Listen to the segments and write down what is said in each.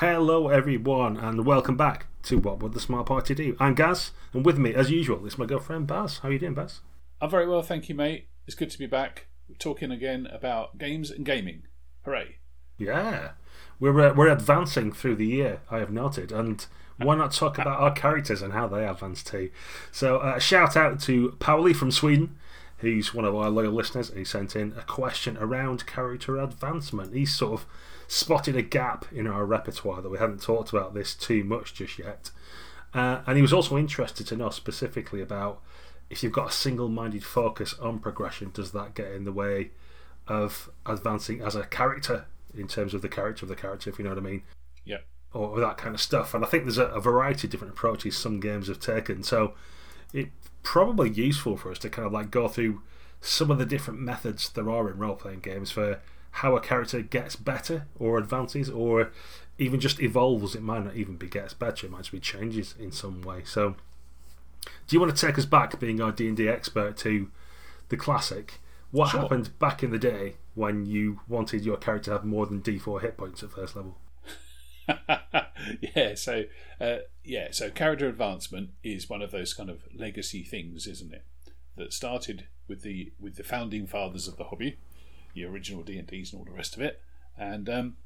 Hello, everyone, and welcome back to What Would the Smart Party Do? I'm Gaz, and with me, as usual, is my girlfriend Baz. How are you doing, Baz? I'm very well, thank you, mate. It's good to be back. Talking again about games and gaming. Hooray! Yeah, we're uh, we're advancing through the year. I have noted, and why not talk about our characters and how they advance too? So, uh, shout out to Pauli from Sweden. He's one of our loyal listeners. He sent in a question around character advancement. He's sort of spotted a gap in our repertoire that we hadn't talked about this too much just yet. Uh, and he was also interested to know specifically about if you've got a single minded focus on progression, does that get in the way of advancing as a character in terms of the character of the character, if you know what I mean? Yeah. Or that kind of stuff. And I think there's a, a variety of different approaches some games have taken. So it's probably useful for us to kind of like go through some of the different methods there are in role playing games for how a character gets better or advances or even just evolves. It might not even be gets better, it might just be changes in some way. So, do you want to take us back, being our D&D expert, to the classic? What Sure. happened back in the day when you wanted your character to have more than D4 hit points at first level? yeah, so uh, yeah, so character advancement is one of those kind of legacy things, isn't it? That started with the with the founding fathers of the hobby, the original D and D's and all the rest of it, and um,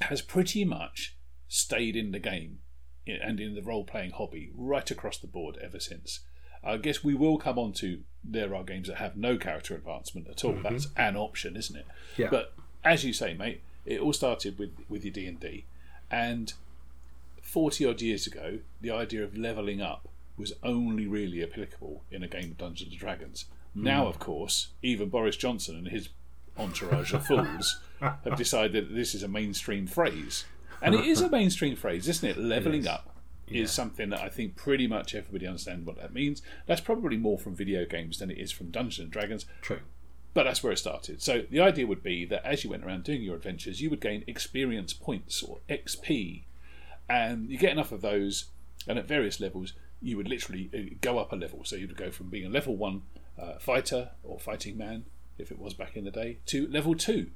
has pretty much stayed in the game and in the role playing hobby right across the board ever since. I guess we will come on to there are games that have no character advancement at all. That's an option, isn't it? Yeah. But as you say, mate, it all started with with your D and D, and forty odd years ago, the idea of leveling up was only really applicable in a game of Dungeons and Dragons. Now, of course, even Boris Johnson and his entourage of fools have decided that this is a mainstream phrase, and it is a mainstream phrase, isn't it? Leveling is. up is something that I think pretty much everybody understands what that means. That's probably more from video games than it is from Dungeons and Dragons. True. But that's where it started. So the idea would be that as you went around doing your adventures, you would gain experience points or XP, and you get enough of those, and at various levels, you would literally uh, go up a level. So you'd go from being a level one uh, fighter or fighting man, if it was back in the day, to level two.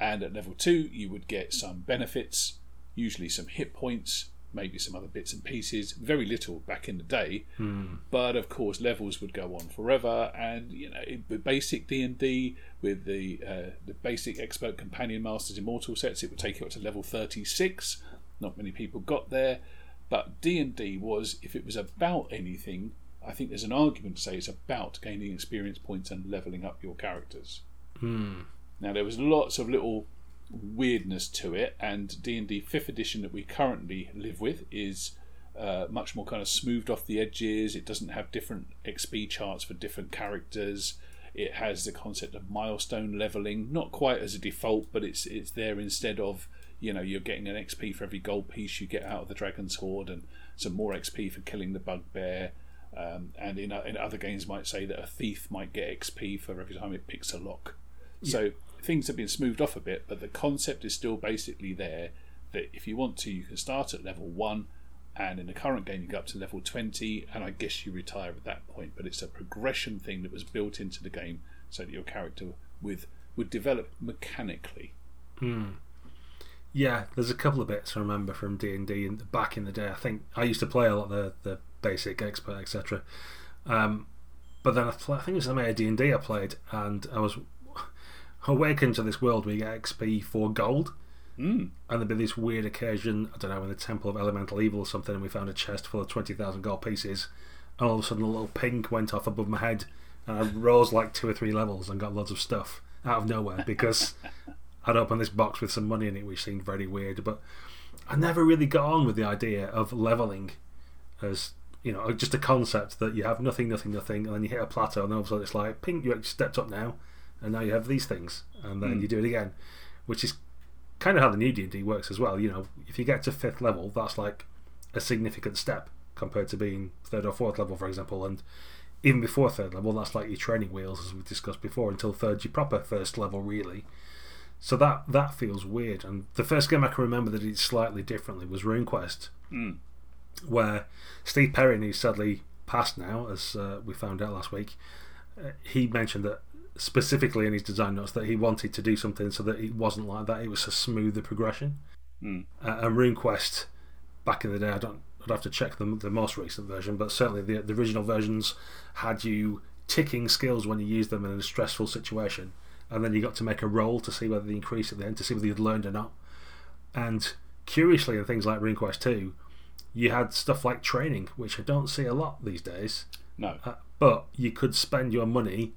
And at level two, you would get some benefits, usually some hit points, maybe some other bits and pieces. Very little back in the day, but of course levels would go on forever and you know the basic d&d with the uh, the basic expert companion masters immortal sets it would take you up to level 36 not many people got there but d&d was if it was about anything i think there's an argument to say it's about gaining experience points and leveling up your characters now there was lots of little weirdness to it, and D and D Fifth Edition that we currently live with is uh, much more kind of smoothed off the edges. It doesn't have different XP charts for different characters. It has the concept of milestone leveling, not quite as a default, but it's it's there instead of you know you're getting an XP for every gold piece you get out of the Dragon's Hoard, and some more XP for killing the bugbear. Um, and in, in other games, might say that a thief might get XP for every time it picks a lock. So things have been smoothed off a bit, but the concept is still basically there. That if you want to, you can start at level one, and in the current game you go up to level twenty, and I guess you retire at that point. But it's a progression thing that was built into the game so that your character with would develop mechanically. Yeah, there's a couple of bits I remember from D and D back in the day. I think I used to play a lot of the, the basic expert etc. Um, but then I, pl- I think it was the D&D I played, and I was awakened to this world where you get XP for gold. Mm. And there'd be this weird occasion, I don't know, in the Temple of Elemental Evil or something, and we found a chest full of 20,000 gold pieces. And all of a sudden, a little ping went off above my head, and I rose like two or three levels and got loads of stuff out of nowhere because I'd opened this box with some money in it, which seemed very weird. But I never really got on with the idea of leveling as, you know, just a concept that you have nothing, nothing, nothing, and then you hit a plateau, and then all of a sudden it's like, ping, you actually stepped up now, and now you have these things, and then you do it again, which is kind of how the new D&D works as well. You know, if you get to fifth level, that's like a significant step compared to being third or fourth level, for example. And even before third level, that's like your training wheels, as we've discussed before. Until third, your proper first level, really. So that that feels weird. And the first game I can remember that did it slightly differently was RuneQuest, Mm. Where Steve Perrin, who's sadly passed now, as uh, we found out last week, uh, he mentioned that specifically in his design notes that he wanted to do something so that it wasn't like that. It was a smoother progression. Mm. Uh, and RuneQuest, back in the day, I don't. I'd have to check the, the most recent version, but certainly the, the original versions had you ticking skills when you used them in a stressful situation, and then you got to make a roll to see whether they increased at the end to see whether you'd learned or not. And curiously, in things like RuneQuest 2, you had stuff like training, which I don't see a lot these days. No. Uh, but you could spend your money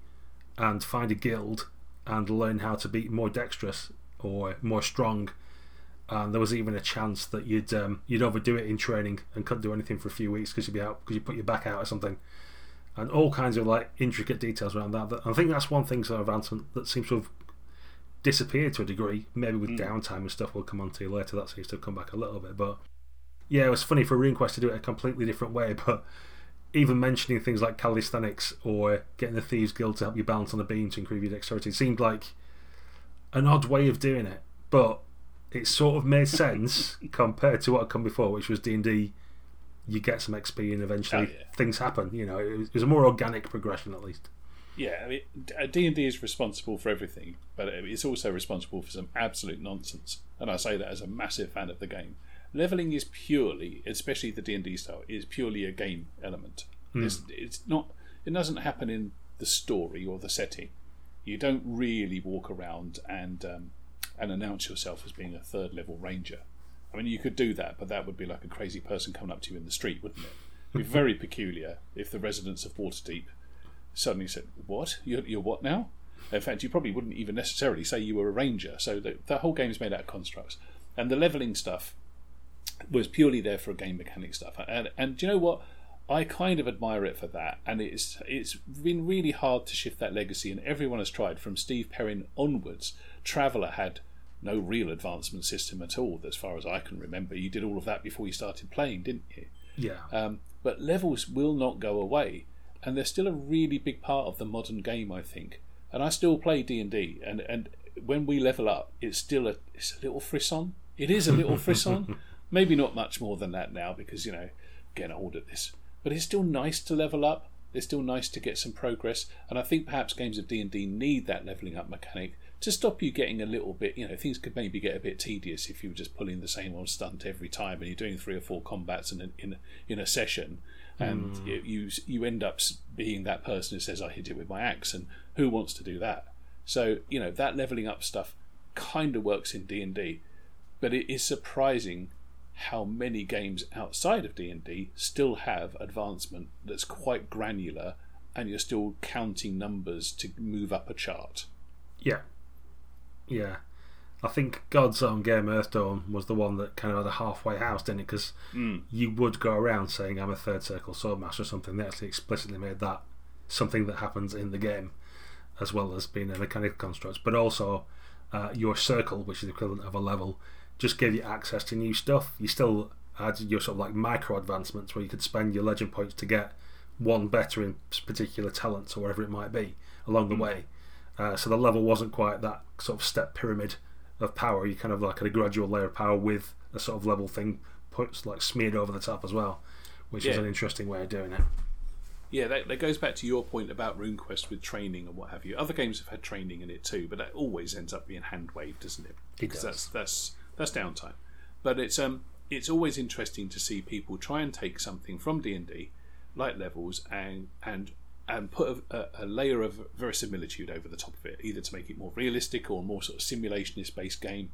and find a guild and learn how to be more dexterous or more strong. And there was even a chance that you'd um, you'd overdo it in training and couldn't do anything for a few weeks because you'd be out because you put your back out or something, and all kinds of like intricate details around that. I think that's one thing sort of advancement that seems to have disappeared to a degree. Maybe with downtime and stuff we'll come on to later. That seems to have come back a little bit, but yeah, it was funny for RuneQuest to do it a completely different way, but even mentioning things like calisthenics or getting the Thieves Guild to help you balance on a beam to increase your dexterity seemed like an odd way of doing it, but it sort of made sense compared to what had come before, which was D and D. You get some XP and eventually Oh, yeah. things happen. You know, it was, it was a more organic progression at least. Yeah, I mean, D uh, and D is responsible for everything, but uh, it's also responsible for some absolute nonsense. And I say that as a massive fan of the game. Leveling is purely, especially the D and D style, is purely a game element. It's, it's not. It doesn't happen in the story or the setting. You don't really walk around and um, and announce yourself as being a third level ranger. I mean, you could do that, but that would be like a crazy person coming up to you in the street, wouldn't it? It'd be very peculiar if the residents of Waterdeep suddenly said, "What? You're, you're what now?" In fact, you probably wouldn't even necessarily say you were a ranger. So the, the whole game is made out of constructs, and the leveling stuff was purely there for game mechanic stuff. And and do you know what? I kind of admire it for that, and it's it's been really hard to shift that legacy, and everyone has tried from Steve Perrin onwards. Traveller had no real advancement system at all, as far as I can remember. You did all of that before you started playing, didn't you? Yeah, Um, but levels will not go away, and they're still a really big part of the modern game, I think. And I still play D and D, and and when we level up, it's still a it's a little frisson. It is a little frisson, maybe not much more than that now because you know getting old at this. But it's still nice to level up. It's still nice to get some progress, and I think perhaps games of D and D need that leveling up mechanic to stop you getting a little bit. You know, things could maybe get a bit tedious if you were just pulling the same old stunt every time, and you're doing three or four combats in a, in a, in a session, and hmm. you, you you end up being that person who says I hit it with my axe, and who wants to do that? So you know that leveling up stuff kind of works in D and D, but it is surprising how many games outside of D&D still have advancement that's quite granular and you're still counting numbers to move up a chart. yeah, yeah. I think God's own game Earth Earthdawn was the one that kind of had a halfway house, didn't it? Because you would go around saying I'm a third circle swordmaster or something. They actually explicitly made that something that happens in the game, as well as being a mechanical construct. But also, uh, your circle, which is the equivalent of a level, just gave you access to new stuff. You still had your sort of like micro advancements where you could spend your legend points to get one better in particular talents or whatever it might be along the way. Uh, so the level wasn't quite that sort of step pyramid of power. You kind of like had a gradual layer of power with a sort of level thing put like smeared over the top as well, which is an interesting way of doing it. Yeah, that, that goes back to your point about RuneQuest with training and what have you. Other games have had training in it too, but that always ends up being hand waved, doesn't it? Because does. that's that's that's downtime. But it's um it's always interesting to see people try and take something from D and D, like levels, and and and put a, a, layer of verisimilitude over the top of it, either to make it more realistic or more sort of simulationist based game.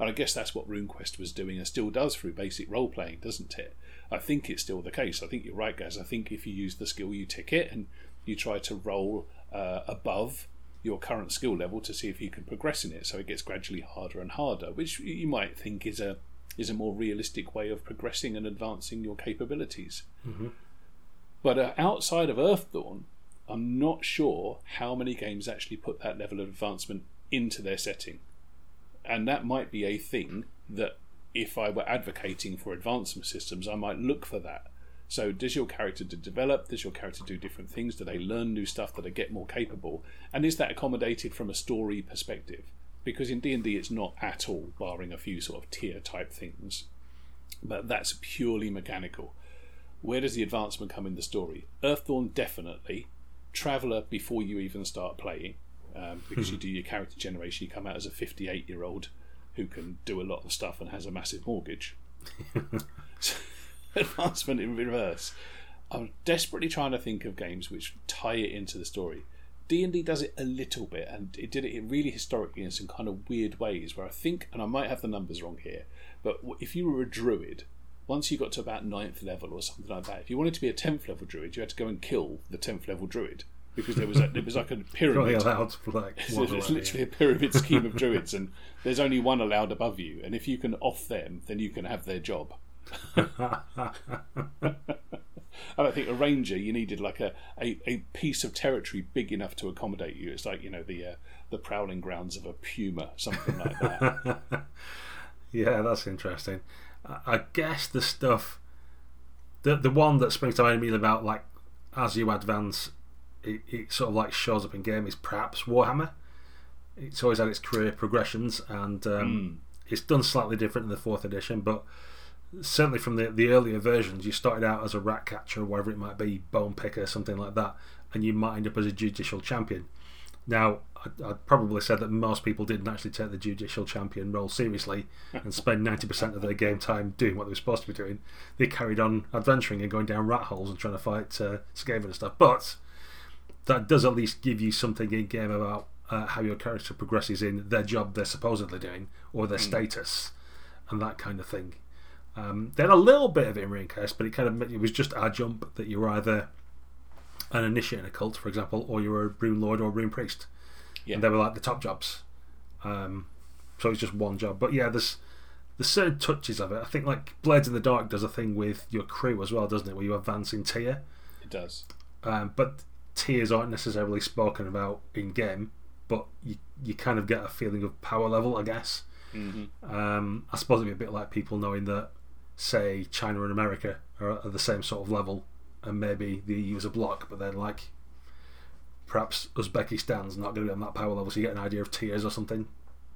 And I guess that's what RuneQuest was doing and still does through basic role playing, doesn't it? I think it's still the case. I think you're right, guys. I think if you use the skill you ticket and you try to roll uh, above your current skill level to see if you can progress in it, so it gets gradually harder and harder, which you might think is a is a more realistic way of progressing and advancing your capabilities. But uh, outside of Earthdawn, I'm not sure how many games actually put that level of advancement into their setting. And that might be a thing that if I were advocating for advancement systems, I might look for that. So, does your character develop? Does your character do different things? Do they learn new stuff? Do they get more capable? And is that accommodated from a story perspective? Because in D and D, it's not at all, barring a few sort of tier type things. But that's purely mechanical. Where does the advancement come in the story? Earthdawn definitely. Traveller before you even start playing, um, because you do your character generation. You come out as a 58 year old who can do a lot of stuff and has a massive mortgage. Advancement in reverse. I'm desperately trying to think of games which tie it into the story. D and D does it a little bit, and it did it really historically in some kind of weird ways. Where I think, and I might have the numbers wrong here, but if you were a druid, once you got to about ninth level or something like that, if you wanted to be a tenth level druid, you had to go and kill the tenth level druid because there was a, it was like a pyramid. allowed for like it's literally a pyramid scheme of druids, and there's only one allowed above you. And if you can off them, then you can have their job. And I think a ranger, you needed like a, a, a, piece of territory big enough to accommodate you. It's like you know the uh, the prowling grounds of a puma, something like that. yeah, that's interesting. I guess the stuff, the the one that springs to mind immediately about like as you advance, it, it sort of like shows up in game is perhaps Warhammer. It's always had its career progressions, and um, mm. it's done slightly different in the fourth edition, but certainly from the, the earlier versions, you started out as a rat catcher or whatever it might be, bone picker, something like that, and you might end up as a judicial champion. Now, I'd, I'd probably said that most people didn't actually take the judicial champion role seriously and spend 90% of their game time doing what they were supposed to be doing. They carried on adventuring and going down rat holes and trying to fight uh, Skaven and stuff. But that does at least give you something in game about uh, how your character progresses in their job they're supposedly doing or their mm. status and that kind of thing. Um, they had a little bit of it in RuneQuest, but it kind of it was just a jump that you were either an initiate in a cult, for example, or you were a rune lord or a rune priest. Yeah. And they were like the top jobs. Um, so it's just one job. But yeah, there's there's certain touches of it. I think like Blades in the Dark does a thing with your crew as well, doesn't it? Where you advance in tier. It does. Um, but tiers aren't necessarily spoken about in game, but you you kind of get a feeling of power level, I guess. Mm-hmm. Um, I suppose it'd be a bit like people knowing that say China and America are at the same sort of level, and maybe the EU is a block, but then like perhaps Uzbekistan's not going to be on that power level, so you get an idea of tiers or something,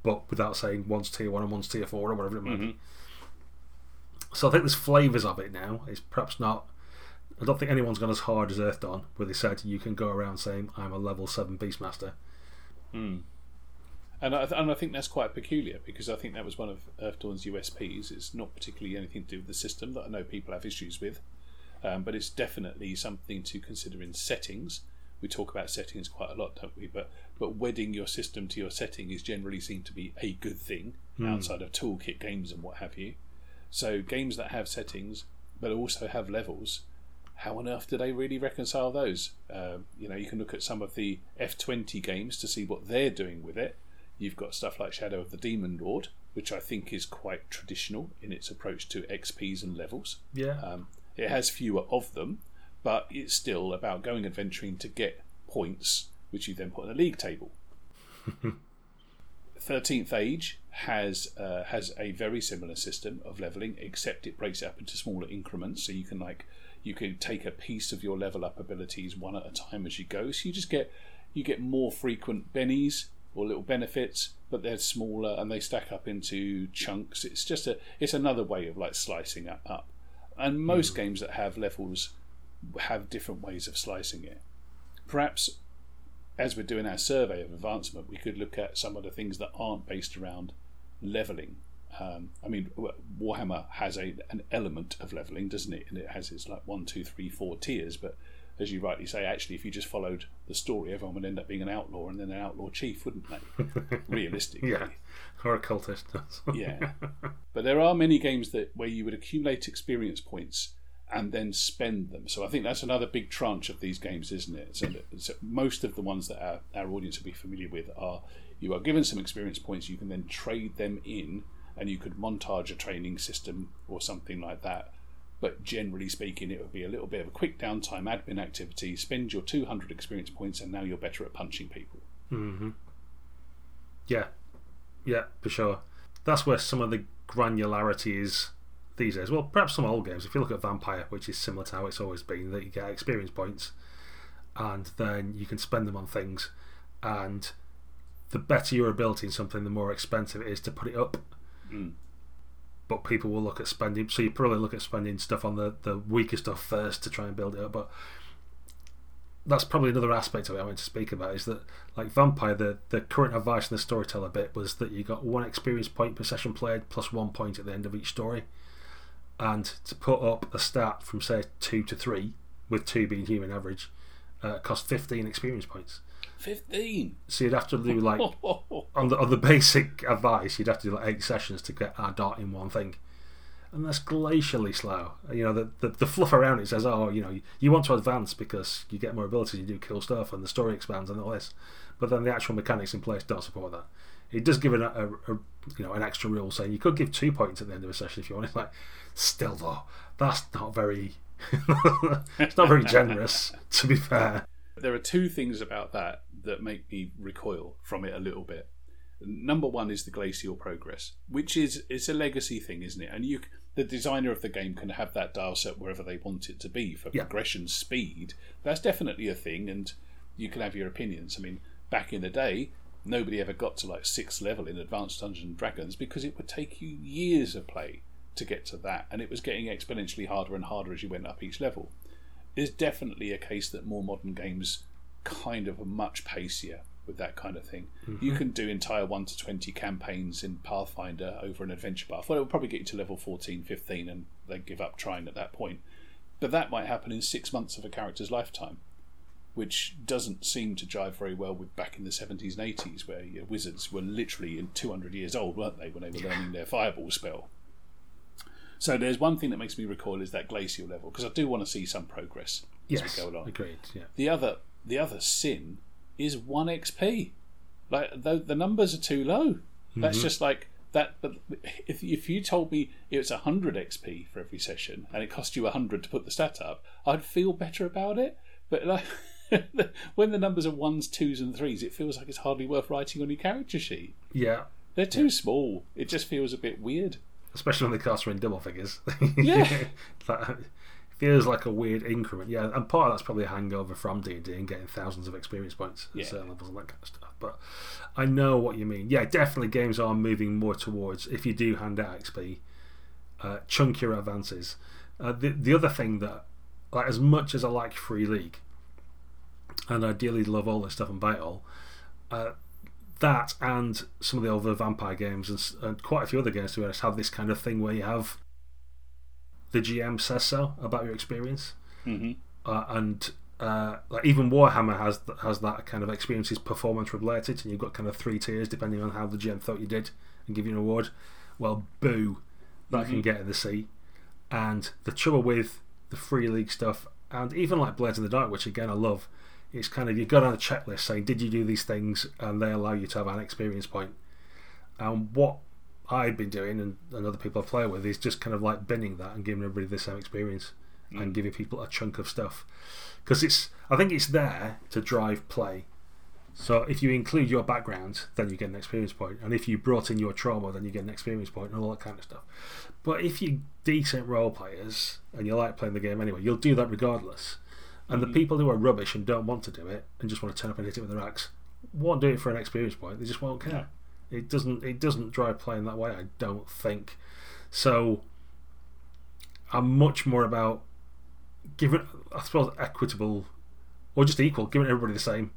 but without saying one's tier one and one's tier four or whatever it might mm-hmm. be. So I think there's flavours of it now. It's perhaps not. I don't think anyone's gone as hard as Earthdawn, where they said you can go around saying I'm a level seven Beastmaster. Hmm. And I, and I think that's quite peculiar because I think that was one of Earthdawn's USPs. It's not particularly anything to do with the system that I know people have issues with, um, but it's definitely something to consider in settings. We talk about settings quite a lot, don't we? But but wedding your system to your setting is generally seen to be a good thing mm. outside of toolkit games and what have you. So games that have settings but also have levels, how on earth do they really reconcile those? Uh, you know, you can look at some of the F20 games to see what they're doing with it You've got stuff like Shadow of the Demon Lord, which I think is quite traditional in its approach to XPs and levels. Yeah. Um, it has fewer of them, but it's still about going adventuring to get points, which you then put on a league table. Thirteenth Age has uh, has a very similar system of leveling, except it breaks it up into smaller increments. So you can like you can take a piece of your level up abilities one at a time as you go. So you just get you get more frequent bennies or little benefits, but they're smaller and they stack up into chunks. It's just a it's another way of like slicing it up. And most mm. games that have levels have different ways of slicing it. Perhaps as we're doing our survey of advancement, we could look at some of the things that aren't based around leveling. Um, I mean, Warhammer has a an element of leveling, doesn't it? And it has its like one, two, three, four tiers, but as you rightly say, actually, if you just followed the story, everyone would end up being an outlaw and then an outlaw chief, wouldn't they? Realistically. yeah. Or a cultist. yeah. But there are many games that where you would accumulate experience points and then spend them. So I think that's another big tranche of these games, isn't it? So, so most of the ones that our, our audience will be familiar with are you are given some experience points, you can then trade them in, and you could montage a training system or something like that but generally speaking, it would be a little bit of a quick downtime admin activity. Spend your 200 experience points, and now you're better at punching people. Mm-hmm. Yeah, yeah, for sure. That's where some of the granularity is these days. Well, perhaps some old games. If you look at Vampire, which is similar to how it's always been, that you get experience points, and then you can spend them on things, and the better your ability in something, the more expensive it is to put it up. Mm but people will look at spending. So you probably look at spending stuff on the the weaker stuff first to try and build it up. But that's probably another aspect of it I want to speak about is that like Vampire, the the current advice in the storyteller bit was that you got one experience point per session played plus one point at the end of each story, and to put up a stat from say two to three, with two being human average, uh, cost fifteen experience points. Fifteen. So you'd have to do like on the on the basic advice, you'd have to do like eight sessions to get a dot in one thing, and that's glacially slow. You know the, the the fluff around it says, oh, you know, you, you want to advance because you get more abilities, you do cool stuff, and the story expands and all this, but then the actual mechanics in place don't support that. It does give an, a, a you know an extra rule saying you could give two points at the end of a session if you want. It's like still though, that's not very. it's not very generous, to be fair. There are two things about that that make me recoil from it a little bit. Number one is the glacial progress, which is it's a legacy thing, isn't it? And you, the designer of the game, can have that dial set wherever they want it to be for Yeah. progression speed. That's definitely a thing, and you can have your opinions. I mean, back in the day, nobody ever got to like sixth level in Advanced Dungeons and Dragons because it would take you years of play to get to that, and it was getting exponentially harder and harder as you went up each level. There's definitely a case that more modern games kind of are much pacier with that kind of thing. You mm-hmm. can do entire 1 to 20 campaigns in Pathfinder over an adventure path. Well, it will probably get you to level 14, 15, and they give up trying at that point. But that might happen in six months of a character's lifetime, which doesn't seem to jive very well with back in the 70s and 80s, where your wizards were literally 200 years old, weren't they, when they were learning their fireball spell. So there's one thing that makes me recoil is that glacial level, because I do want to see some progress as we go along. agreed. Yeah, The other the other sin is one XP. Like the the numbers are too low. That's mm-hmm. just like that. But if if you told me it was hundred XP for every session and it cost you hundred to put the stat up, I'd feel better about it. But like when the numbers are ones, twos, and threes, it feels like it's hardly worth writing on your character sheet. yeah. They're too small. It just feels a bit weird. Especially when the costs are in double figures. Yeah. that feels like a weird increment. Yeah, and part of that's probably a hangover from D and D and getting thousands of experience points at Yeah. certain levels and that kind of stuff. But I know what you mean. Yeah, definitely games are moving more towards if you do hand out XP, uh, chunkier advances. Uh, the the other thing that, like, as much as I like Free League, and ideally love all this stuff and buy it all, uh, that and some of the other vampire games and, and quite a few other games to be honest have this kind of thing where you have the GM says so about your experience, hmm uh, and uh, like even Warhammer has has that kind of experience is performance related, and you've got kind of three tiers depending on how the GM thought you did and give you an award. Well, boo, that can get in the sea. And the trouble with the free league stuff, and even like Blades in the Dark, which again I love, it's kind of you go down a checklist saying, did you do these things, and they allow you to have an experience point. And what I've been doing, and, and other people I play with, is just kind of like binning that and giving everybody the same experience, mm. and giving people a chunk of stuff, because it's I think it's there to drive play. So if you include your background, then you get an experience point, and if you brought in your trauma, then you get an experience point, and all that kind of stuff. But if you're decent role players and you like playing the game anyway, you'll do that regardless. And the people who are rubbish and don't want to do it and just want to turn up and hit it with their axe won't do it for an experience point. They just won't care. It doesn't. It doesn't drive play in that way. I don't think. So I'm much more about giving, I suppose, equitable or just equal, giving everybody the same.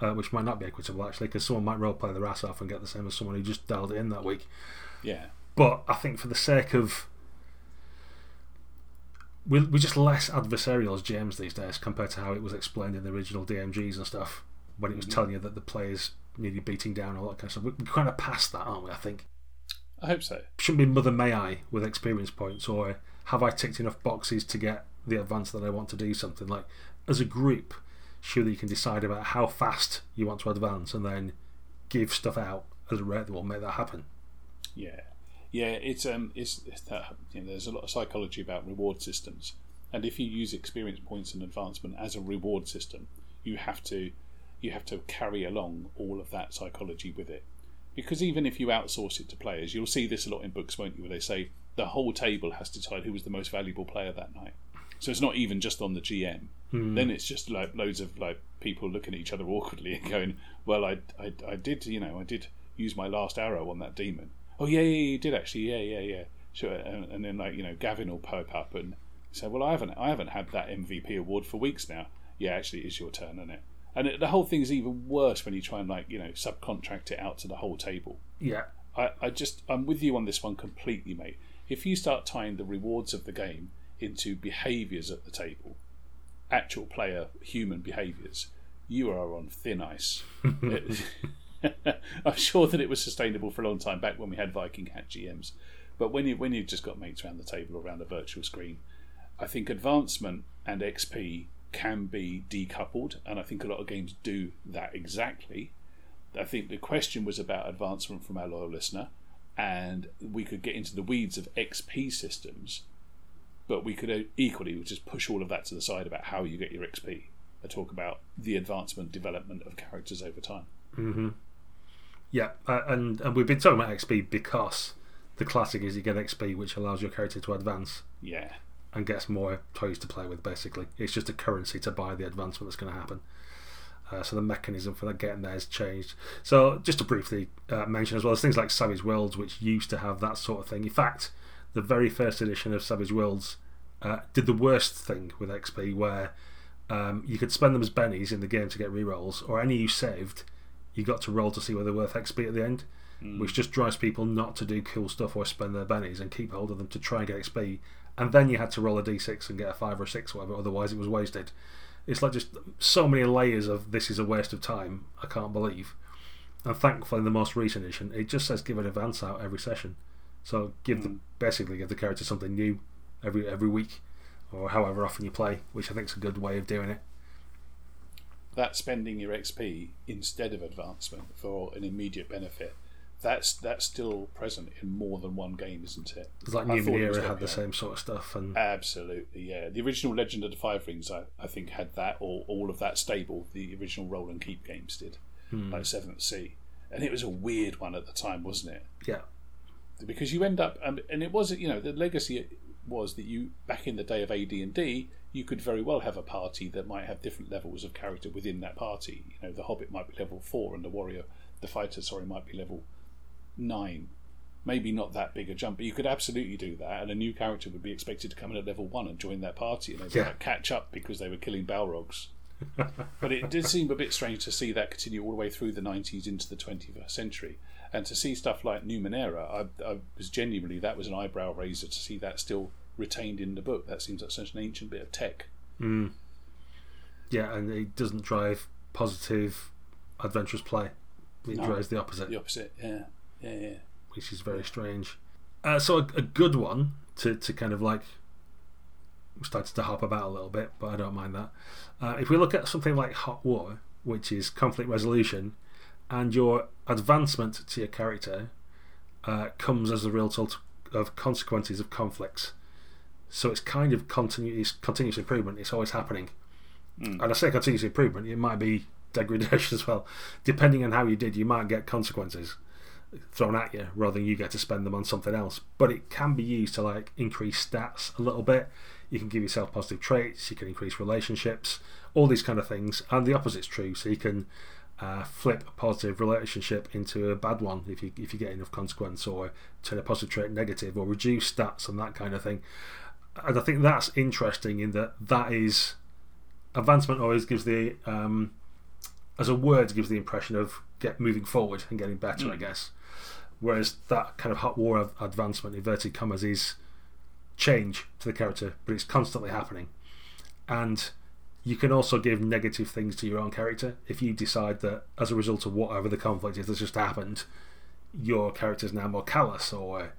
Uh, which might not be equitable actually, because someone might role play their ass off and get the same as someone who just dialed it in that week. Yeah. But I think for the sake of we're, we're just less adversarial as GMs these days compared to how it was explained in the original DMGs and stuff when it was mm-hmm. telling you that the players nearly beating down all that kind of stuff. We're we're kind of past that, aren't we? I think I hope so. shouldn't be Mother May I with experience points or have I ticked enough boxes to get the advance that I want to do something like as a group. Surely you can decide about how fast you want to advance and then give stuff out at a rate that will make that happen. Yeah, yeah. It's um, it's, it's that you know, there's a lot of psychology about reward systems, and if you use experience points and advancement as a reward system, you have to you have to carry along all of that psychology with it. Because even if you outsource it to players, you'll see this a lot in books, won't you? Where they say the whole table has to decide who was the most valuable player that night. So it's not even just on the GM. Then it's just like loads of like people looking at each other awkwardly and going, "Well, I, I, I did, you know, I did use my last arrow on that demon. Oh yeah, yeah, you did actually. Yeah, yeah, yeah. Sure." And, and then like you know, Gavin will poke up and say, "Well, I haven't, I haven't had that MVP award for weeks now." yeah, actually, it is your turn, isn't it? And it, the whole thing is even worse when you try and like you know subcontract it out to the whole table. Yeah. I, I just I'm with you on this one completely, mate. If you start tying the rewards of the game into behaviours at the table, actual player human behaviours, you are on thin ice. I'm sure that it was sustainable for a long time back when we had Viking Hat GMs, but when you when you've just got mates around the table or around a virtual screen, I think advancement and XP can be decoupled, and I think a lot of games do that exactly. I think the question was about advancement from our loyal listener, and we could get into the weeds of XP systems, but we could equally just push all of that to the side about how you get your XP I talk about the advancement development of characters over time. Mm-hmm. Yeah, uh, and and we've been talking about XP because the classic is you get XP, which allows your character to advance. Yeah. And gets more toys to play with. Basically, it's just a currency to buy the advancement that's going to happen. Uh, so the mechanism for that getting there has changed. So just to briefly uh, mention as well, there's things like Savage Worlds, which used to have that sort of thing. In fact, the very first edition of Savage Worlds uh, did the worst thing with XP, where um, you could spend them as bennies in the game to get rerolls, or any you saved, you got to roll to see whether they're worth XP at the end, mm. which just drives people not to do cool stuff or spend their bennies and keep hold of them to try and get XP. And then you had to roll a d6 and get a 5 or 6 or whatever, otherwise it was wasted. It's like just so many layers of this is a waste of time, I can't believe. And thankfully, in the most recent edition, it just says give an advance out every session. So give mm. the basically give the character something new every every week, or however often you play, which I think is a good way of doing it. That spending your XP instead of advancement for an immediate benefit that's that's still present in more than one game, isn't it? It's like Numenera had the same sort of stuff, and absolutely, yeah. The original Legend of the Five Rings, I, I think, had that or all of that stable. The original Roll and Keep games did, hmm. like Seventh Sea, and it was a weird one at the time, wasn't it? Yeah, because you end up, um, and it wasn't, you know, the legacy was that you back in the day of AD and D, you could very well have a party that might have different levels of character within that party. You know, the Hobbit might be level four, and the Warrior, the Fighter, sorry, might be level nine. Maybe not that big a jump, but you could absolutely do that, and a new character would be expected to come in at level one and join that party, and they'd yeah. like catch up because they were killing Balrogs. but it did seem a bit strange to see that continue all the way through the 90s into the 21st century. And to see stuff like Numenera, I, I was genuinely, that was an eyebrow raiser to see that still retained in the book. That seems like such an ancient bit of tech. Mm. Yeah, and it doesn't drive positive, adventurous play. It no, drives the opposite. The opposite, yeah. Yeah, yeah. Which is very strange. Uh, so a, a, good one to, to kind of like started to hop about a little bit, but I don't mind that. Uh, if we look at something like Hot War, which is conflict resolution, and your advancement to your character uh, comes as a result of consequences of conflicts. So it's kind of continuous, continuous improvement. It's always happening. Mm. And I say continuous improvement, it might be degradation as well. Depending on how you did, you might get consequences thrown at you rather than you get to spend them on something else. But it can be used to like increase stats a little bit. You can give yourself positive traits. You can increase relationships, all these kind of things. And the opposite's true. So you can uh, flip a positive relationship into a bad one if you if you get enough consequence, or turn a positive trait negative, or reduce stats and that kind of thing. And I think that's interesting in that that is advancement always gives the um, as a word gives the impression of get moving forward and getting better, mm. I guess. Whereas that kind of hot war of advancement, inverted commas, is change to the character, but it's constantly happening. And you can also give negative things to your own character. If you decide that as a result of whatever the conflict is that's just happened, your character is now more callous, or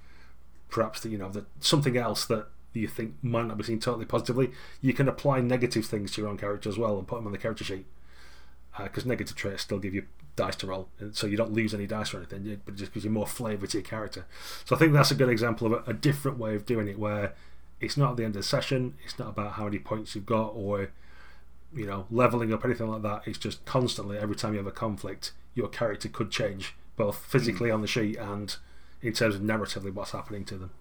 perhaps that you know that something else that you think might not be seen totally positively, you can apply negative things to your own character as well and put them on the character sheet because uh, negative traits still give you dice to roll, so you don't lose any dice or anything, but it just gives you more flavour to your character. So I think that's a good example of a, a, different way of doing it, where it's not at the end of the session, it's not about how many points you've got or you know leveling up anything like that. It's just constantly every time you have a conflict, your character could change both physically mm. on the sheet and in terms of narratively what's happening to them.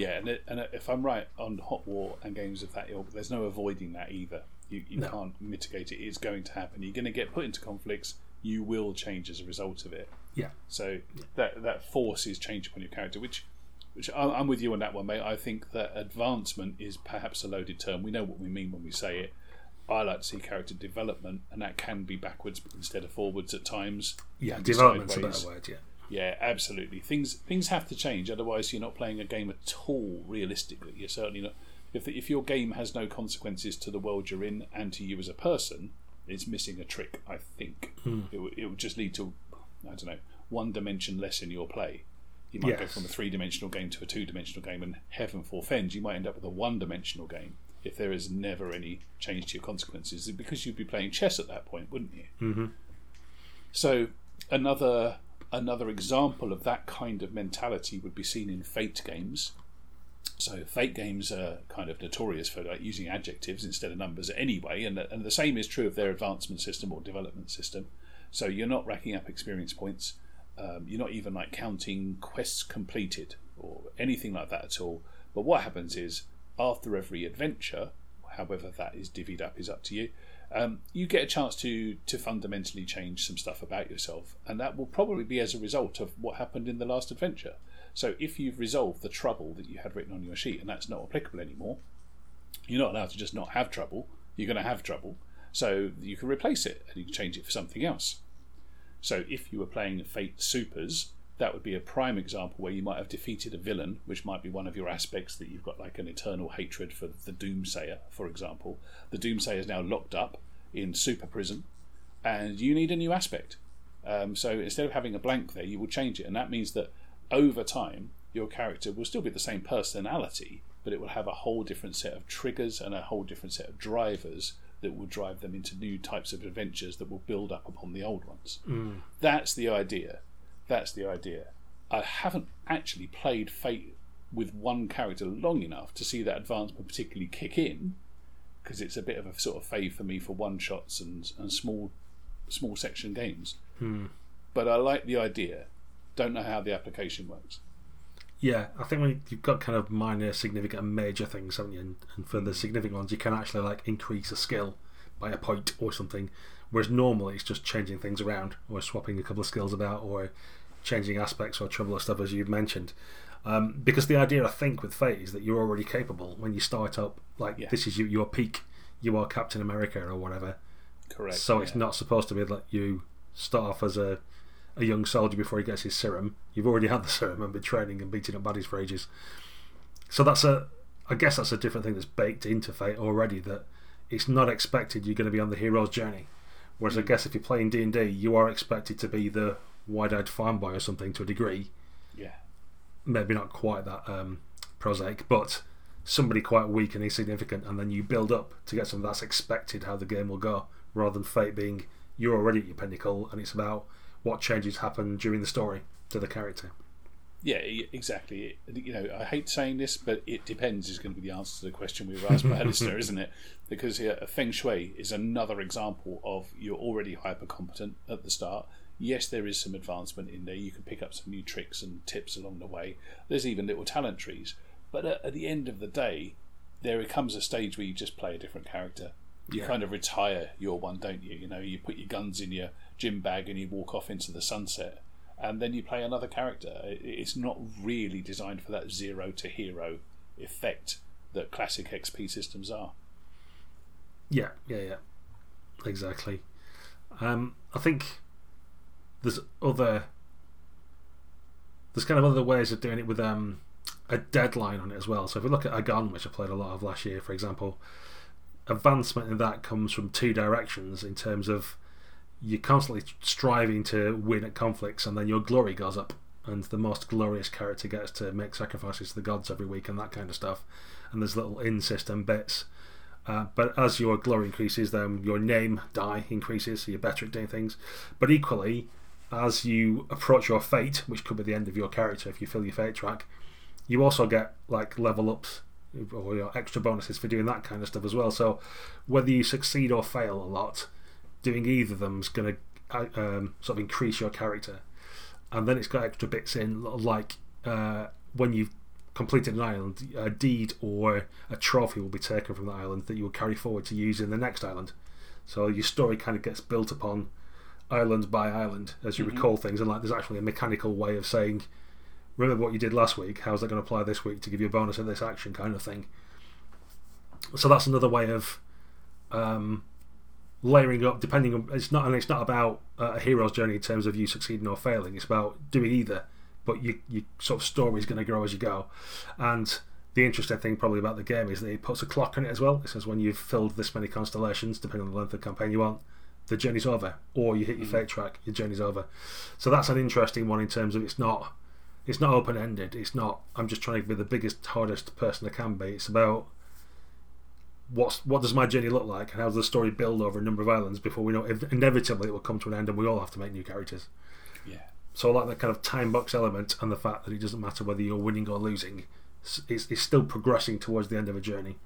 Yeah, and, it, and if I'm right on Hot War and games of that ilk, there's no avoiding that either. You, you no. can't mitigate it. It's going to happen. You're going to get put into conflicts. You will change as a result of it. Yeah. So yeah. that that forces change upon your character, which which I'm with you on that one, mate. I think that advancement is perhaps a loaded term. We know what we mean when we say it. I like to see character development, and that can be backwards instead of forwards at times. Yeah, development's a better word. Yeah. Yeah, absolutely. Things things have to change, otherwise you're not playing a game at all. Realistically, you're certainly not. If the, if your game has no consequences to the world you're in and to you as a person, it's missing a trick. I think it, would- it would just lead to I don't know one dimension less in your play. You might go from a three dimensional game to a two dimensional game, and heaven forfend, you might end up with a one dimensional game if there is never any change to your consequences, because you'd be playing chess at that point, wouldn't you? Mm-hmm. So another another example of that kind of mentality would be seen in Fate games. So Fate games are kind of notorious for like using adjectives instead of numbers anyway, and and the same is true of their advancement system or development system. So you're not racking up experience points. Um, you're not even like counting quests completed or anything like that at all. But what happens is after every adventure, however that is divvied up is up to you. Um, you get a chance to to fundamentally change some stuff about yourself, and that will probably be as a result of what happened in the last adventure. So if you've resolved the trouble that you had written on your sheet, and that's not applicable anymore, you're not allowed to just not have trouble. You're going to have trouble, so you can replace it and you can change it for something else. So if you were playing Fate Supers, that would be a prime example where you might have defeated a villain, which might be one of your aspects that you've got like an eternal hatred for the Doomsayer, for example. The Doomsayer is now locked up in super prison, and you need a new aspect. Um, so instead of having a blank there, you will change it, and that means that over time your character will still be the same personality, but it will have a whole different set of triggers and a whole different set of drivers that will drive them into new types of adventures that will build up upon the old ones. That's the idea. That's the idea. I haven't actually played Fate with one character long enough to see that advancement particularly kick in, because it's a bit of a sort of fave for me for one shots and, and small small section games. Hmm. But I like the idea. Don't know how the application works. Yeah, I think when you've got kind of minor, significant, and major things, haven't you? And, and for the significant ones, you can actually like increase a skill by a point or something. Whereas normally it's just changing things around, or swapping a couple of skills about, or changing aspects or trouble or stuff, as you've mentioned. Um, because the idea, I think, with Fate is that you're already capable when you start up. Like Yeah. this is you, your peak. You are Captain America or whatever. Correct. So it's not supposed to be that you start off as a a young soldier before he gets his serum. You've already had the serum and been training and beating up baddies for ages. So that's a, I guess that's a different thing that's baked into Fate already. That it's not expected you're going to be on the hero's journey. Whereas I guess if you're playing D and D, you are expected to be the wide-eyed farm boy or something to a degree. Yeah. Maybe not quite that um, prosaic, but somebody quite weak and insignificant, and then you build up to get something that's expected how the game will go, rather than Fate being you're already at your pinnacle, and it's about what changes happen during the story to the character. Yeah, exactly. You know, I hate saying this, but it depends is going to be the answer to the question we were asked by a listener, isn't it? Because yeah, Feng Shui is another example of you're already hyper competent at the start. Yes, there is some advancement in there. You can pick up some new tricks and tips along the way. There's even little talent trees. But at, at the end of the day, there comes a stage where you just play a different character. You Yeah. kind of retire your one, don't you? You know, you put your guns in your gym bag and you walk off into the sunset and then you play another character. It's not really designed for that zero to hero effect that classic XP systems are. Yeah, yeah, yeah, exactly. Um, I think there's other there's kind of other ways of doing it with um, a deadline on it as well. So if we look at Agon, which I played a lot of last year, for example, advancement in that comes from two directions in terms of you're constantly striving to win at conflicts, and then your glory goes up, and the most glorious character gets to make sacrifices to the gods every week and that kind of stuff. And there's little in-system bits. Uh, but as your glory increases, then your name die increases, so you're better at doing things. But equally, as you approach your fate, which could be the end of your character if you fill your fate track, you also get like level ups or your extra bonuses for doing that kind of stuff as well. So whether you succeed or fail a lot, doing either of them is going to um, sort of increase your character. And then it's got extra bits in, like uh, when you've completed an island, a deed or a trophy will be taken from the island that you will carry forward to use in the next island. So your story kind of gets built upon island by island as you recall things, and like there's actually a mechanical way of saying, "Remember what you did last week? How's that going to apply this week to give you a bonus of this action?" kind of thing. So that's another way of um, layering up depending on it's not and it's not about uh, a hero's journey in terms of you succeeding or failing. It's about doing either, but you your sort of story is going to grow as you go, and the interesting thing probably about the game is that it puts a clock on it as well. It says when you've filled this many constellations, depending on the length of the campaign you want, the journey's over, or you hit your mm. fate track, your journey's over. So that's an interesting one in terms of it's not it's not open ended. It's not I'm just trying to be the biggest, hardest person I can be. It's about what's what does my journey look like, and how does the story build over a number of islands before we know if inevitably it will come to an end, and we all have to make new characters. Yeah. So I like that kind of time box element and the fact that it doesn't matter whether you're winning or losing. It's, it's still progressing towards the end of a journey.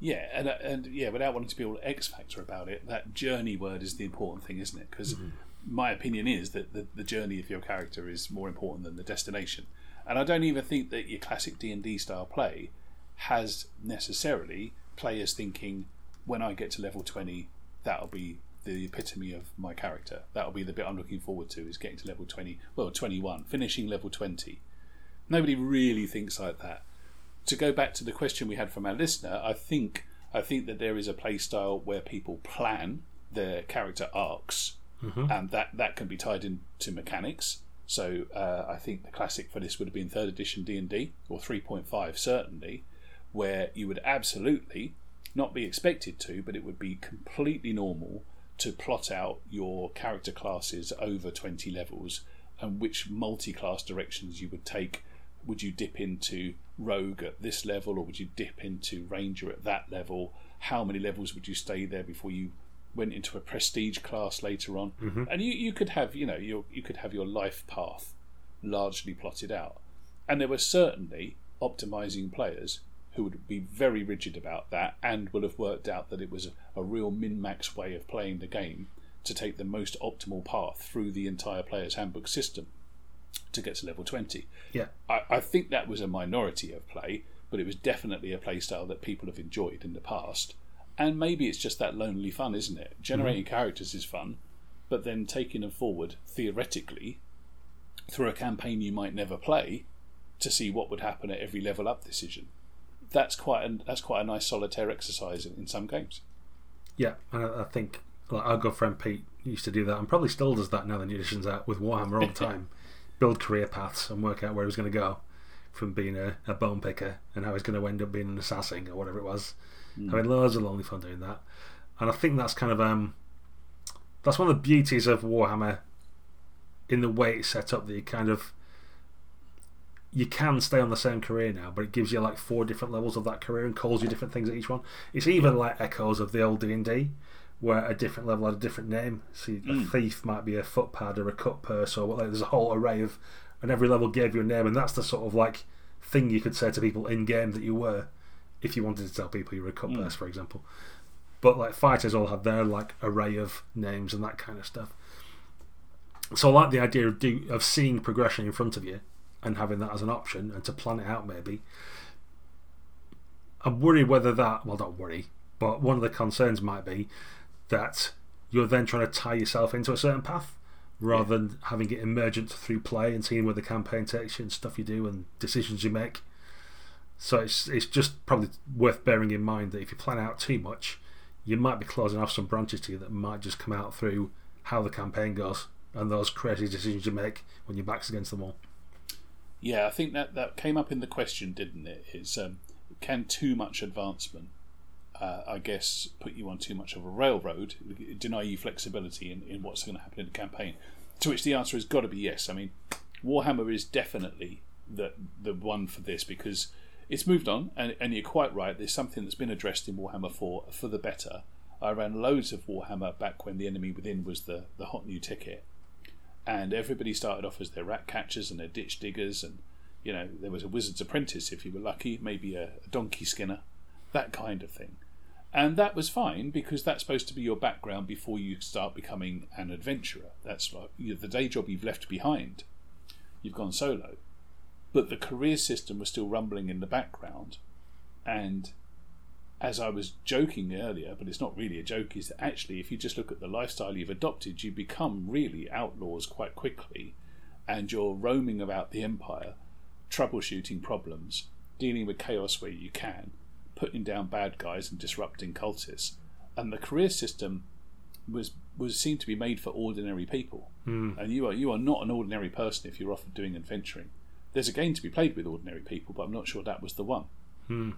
Yeah, and uh, and yeah, without wanting to be all X factor about it, that journey word is the important thing, isn't it? Because my opinion is that the, the journey of your character is more important than the destination. And I don't even think that your classic D and D style play has necessarily players thinking, when I get to level twenty, that'll be the epitome of my character. That'll be the bit I'm looking forward to is getting to level twenty, well twenty one, finishing level twenty. Nobody really thinks like that. To go back to the question we had from our listener, I think I think that there is a play style where people plan their character arcs, and that that can be tied into mechanics. So uh, I think the classic for this would have been third edition D and D or three point five certainly, where you would absolutely not be expected to, but it would be completely normal to plot out your character classes over 20 levels and which multi class directions you would take. Would you dip into rogue at this level or would you dip into ranger at that level? How many levels would you stay there before you went into a prestige class later on? Mm-hmm. And you, you could have, you know, your, you could have your life path largely plotted out. And there were certainly optimizing players who would be very rigid about that and will have worked out that it was a, a real min max way of playing the game to take the most optimal path through the entire player's handbook system to get to level 20. Yeah. I, I think that was a minority of play, but it was definitely a playstyle that people have enjoyed in the past. And maybe it's just that lonely fun, isn't it? Generating mm-hmm. characters is fun, but then taking them forward theoretically through a campaign you might never play to see what would happen at every level up decision. That's quite a, that's quite a nice solitaire exercise in, in some games. Yeah, and I, I think like our good friend Pete used to do that, and probably still does that now. The new edition's out with Warhammer all the time. Build career paths and work out where he was going to go from being a, a bone picker and how he's going to end up being an assassin or whatever it was. Having loads of lonely fun doing that, and I think that's kind of um that's one of the beauties of Warhammer in the way it's set up that you kind of you can stay on the same career now, but it gives you like four different levels of that career and calls you different things at each one. It's even like echoes of the old D and D, where a different level had a different name. See, a hmm. thief might be a footpad or a cut purse, or what, like, there's a whole array of, and every level gave you a name, and that's the sort of like thing you could say to people in game that you were, if you wanted to tell people you were a cut hmm. purse, for example. But like fighters all had their like array of names and that kind of stuff. So I like the idea of do of seeing progression in front of you and having that as an option and to plan it out maybe. I'm worried whether that well don't worry, but one of the concerns might be that you're then trying to tie yourself into a certain path rather than having it emergent through play and seeing where the campaign takes you and stuff you do and decisions you make. So it's it's just probably worth bearing in mind that if you plan out too much, you might be closing off some branches to you that might just come out through how the campaign goes and those crazy decisions you make when your back's against the wall. Yeah, I think that that came up in the question, didn't it? it? Is um, can too much advancement, uh, I guess, put you on too much of a railroad, deny you flexibility in, in what's going to happen in the campaign? To which the answer has got to be yes. I mean, Warhammer is definitely the the one for this because it's moved on, and, and you're quite right. There's something that's been addressed in Warhammer 4 for the better. I ran loads of Warhammer back when the enemy within was the, the hot new ticket, and everybody started off as their rat catchers and their ditch diggers, and you know there was a wizard's apprentice if you were lucky, maybe a, a donkey skinner, that kind of thing, and that was fine because that's supposed to be your background before you start becoming an adventurer. That's like the day job you've left behind. You've gone solo, but the career system was still rumbling in the background, and as I was joking earlier, but it's not really a joke, is that actually, if you just look at the lifestyle you've adopted, you become really outlaws quite quickly, and you're roaming about the empire, troubleshooting problems, dealing with chaos where you can, putting down bad guys and disrupting cultists, and the career system was was seemed to be made for ordinary people. Mm. And you are you are not an ordinary person if you're offered doing adventuring. There's a game to be played with ordinary people, but I'm not sure that was the one. Mm.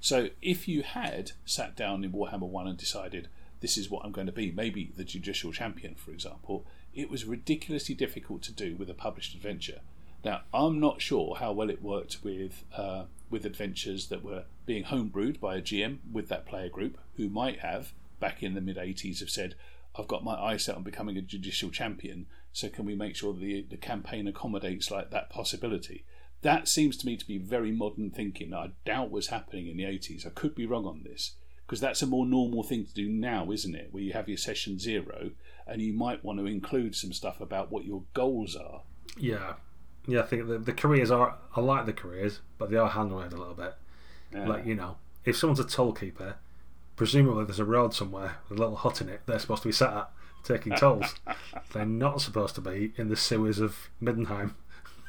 So if you had sat down in Warhammer One and decided this is what I'm going to be, maybe the judicial champion, for example, it was ridiculously difficult to do with a published adventure. Now I'm not sure how well it worked with uh, with adventures that were being homebrewed by a GM with that player group who might have back in the mid 80s have said, I've got my eye set on becoming a judicial champion, so can we make sure the, the campaign accommodates like that possibility? That seems to me to be very modern thinking. I doubt was happening in the 80s. I could be wrong on this because that's a more normal thing to do now, isn't it? Where you have your session zero and you might want to include some stuff about what your goals are. Yeah, yeah. I think the, the careers are. I like the careers, but they are handled a little bit. Yeah. Like you know, if someone's a toll keeper, presumably there's a road somewhere with a little hut in it they're supposed to be sat at taking tolls. they're not supposed to be in the sewers of Middenheim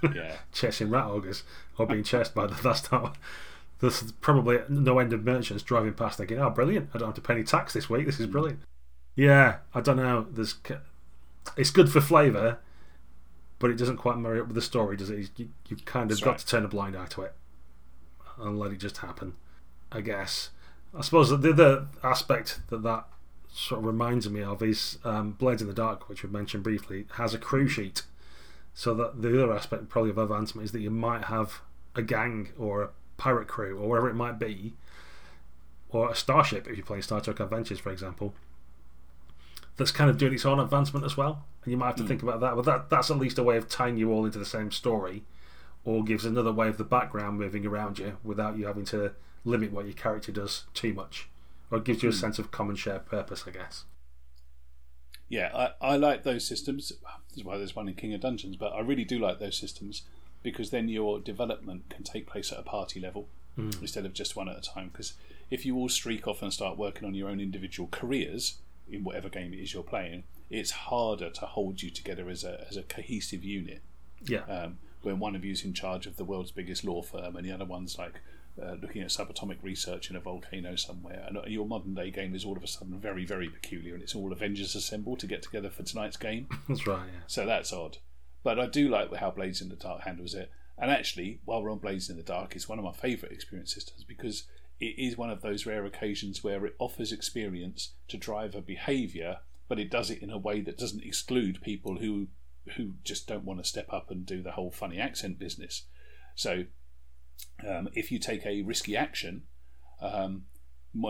yeah. chasing rat ogres or being chased by the last not there's probably no end of merchants driving past thinking oh brilliant I don't have to pay any tax this week this is hmm. brilliant yeah I don't know there's it's good for flavour but it doesn't quite marry up with the story does it you, you've kind of That's got right. to turn a blind eye to it and let it just happen I guess I suppose the other aspect that that sort of reminds me of is um, Blades in the Dark, which we've mentioned briefly, has a crew sheet. So that the other aspect probably of advancement is that you might have a gang or a pirate crew or whatever it might be, or a starship if you're playing Star Trek Adventures, for example, that's kind of doing its own advancement as well. And you might have to hmm. think about that. But that that's at least a way of tying you all into the same story, or gives another way of the background moving around you without you having to limit what your character does too much. Or it gives you a hmm. sense of common shared purpose, I guess. Yeah, I, I like those systems. That's why there's one in King of Dungeons, but I really do like those systems because then your development can take place at a party level hmm. instead of just one at a time. Because if you all streak off and start working on your own individual careers in whatever game it is you're playing, it's harder to hold you together as a, as a cohesive unit. Yeah. Um, when one of you's in charge of the world's biggest law firm and the other one's like uh, looking at subatomic research in a volcano somewhere, and your modern day game is all of a sudden very, very peculiar, and it's all Avengers assemble to get together for tonight's game. That's right, yeah. So that's odd. But I do like how Blades in the Dark handles it. And actually, while we're on Blades in the Dark, it's one of my favourite experience systems because it is one of those rare occasions where it offers experience to drive a behaviour, but it does it in a way that doesn't exclude people who who just don't want to step up and do the whole funny accent business. So, um, if you take a risky action, um,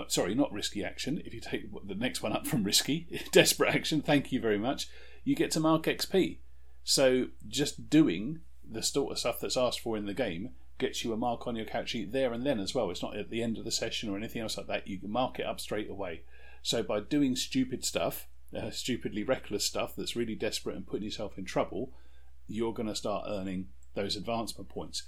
sorry, not risky action. If you take the next one up from risky, desperate action, thank you very much. You get to mark XP. So just doing the sort of stuff that's asked for in the game gets you a mark on your character sheet there and then as well. It's not at the end of the session or anything else like that. You can mark it up straight away. So by doing stupid stuff, uh, stupidly reckless stuff that's really desperate and putting yourself in trouble, you're going to start earning those advancement points.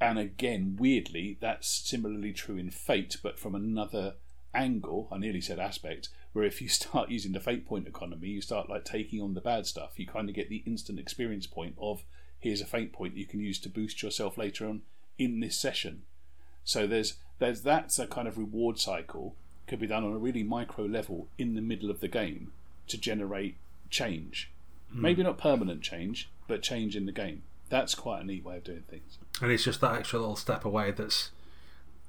And again, weirdly, that's similarly true in Fate, but from another angle. I nearly said aspect, where if you start using the Fate point economy, you start like taking on the bad stuff. You kind of get the instant experience point of here's a Fate point you can use to boost yourself later on in this session. So there's there's that's a kind of reward cycle could be done on a really micro level in the middle of the game to generate change. Hmm. Maybe not permanent change, but change in the game. That's quite a neat way of doing things. And it's just that extra little step away that's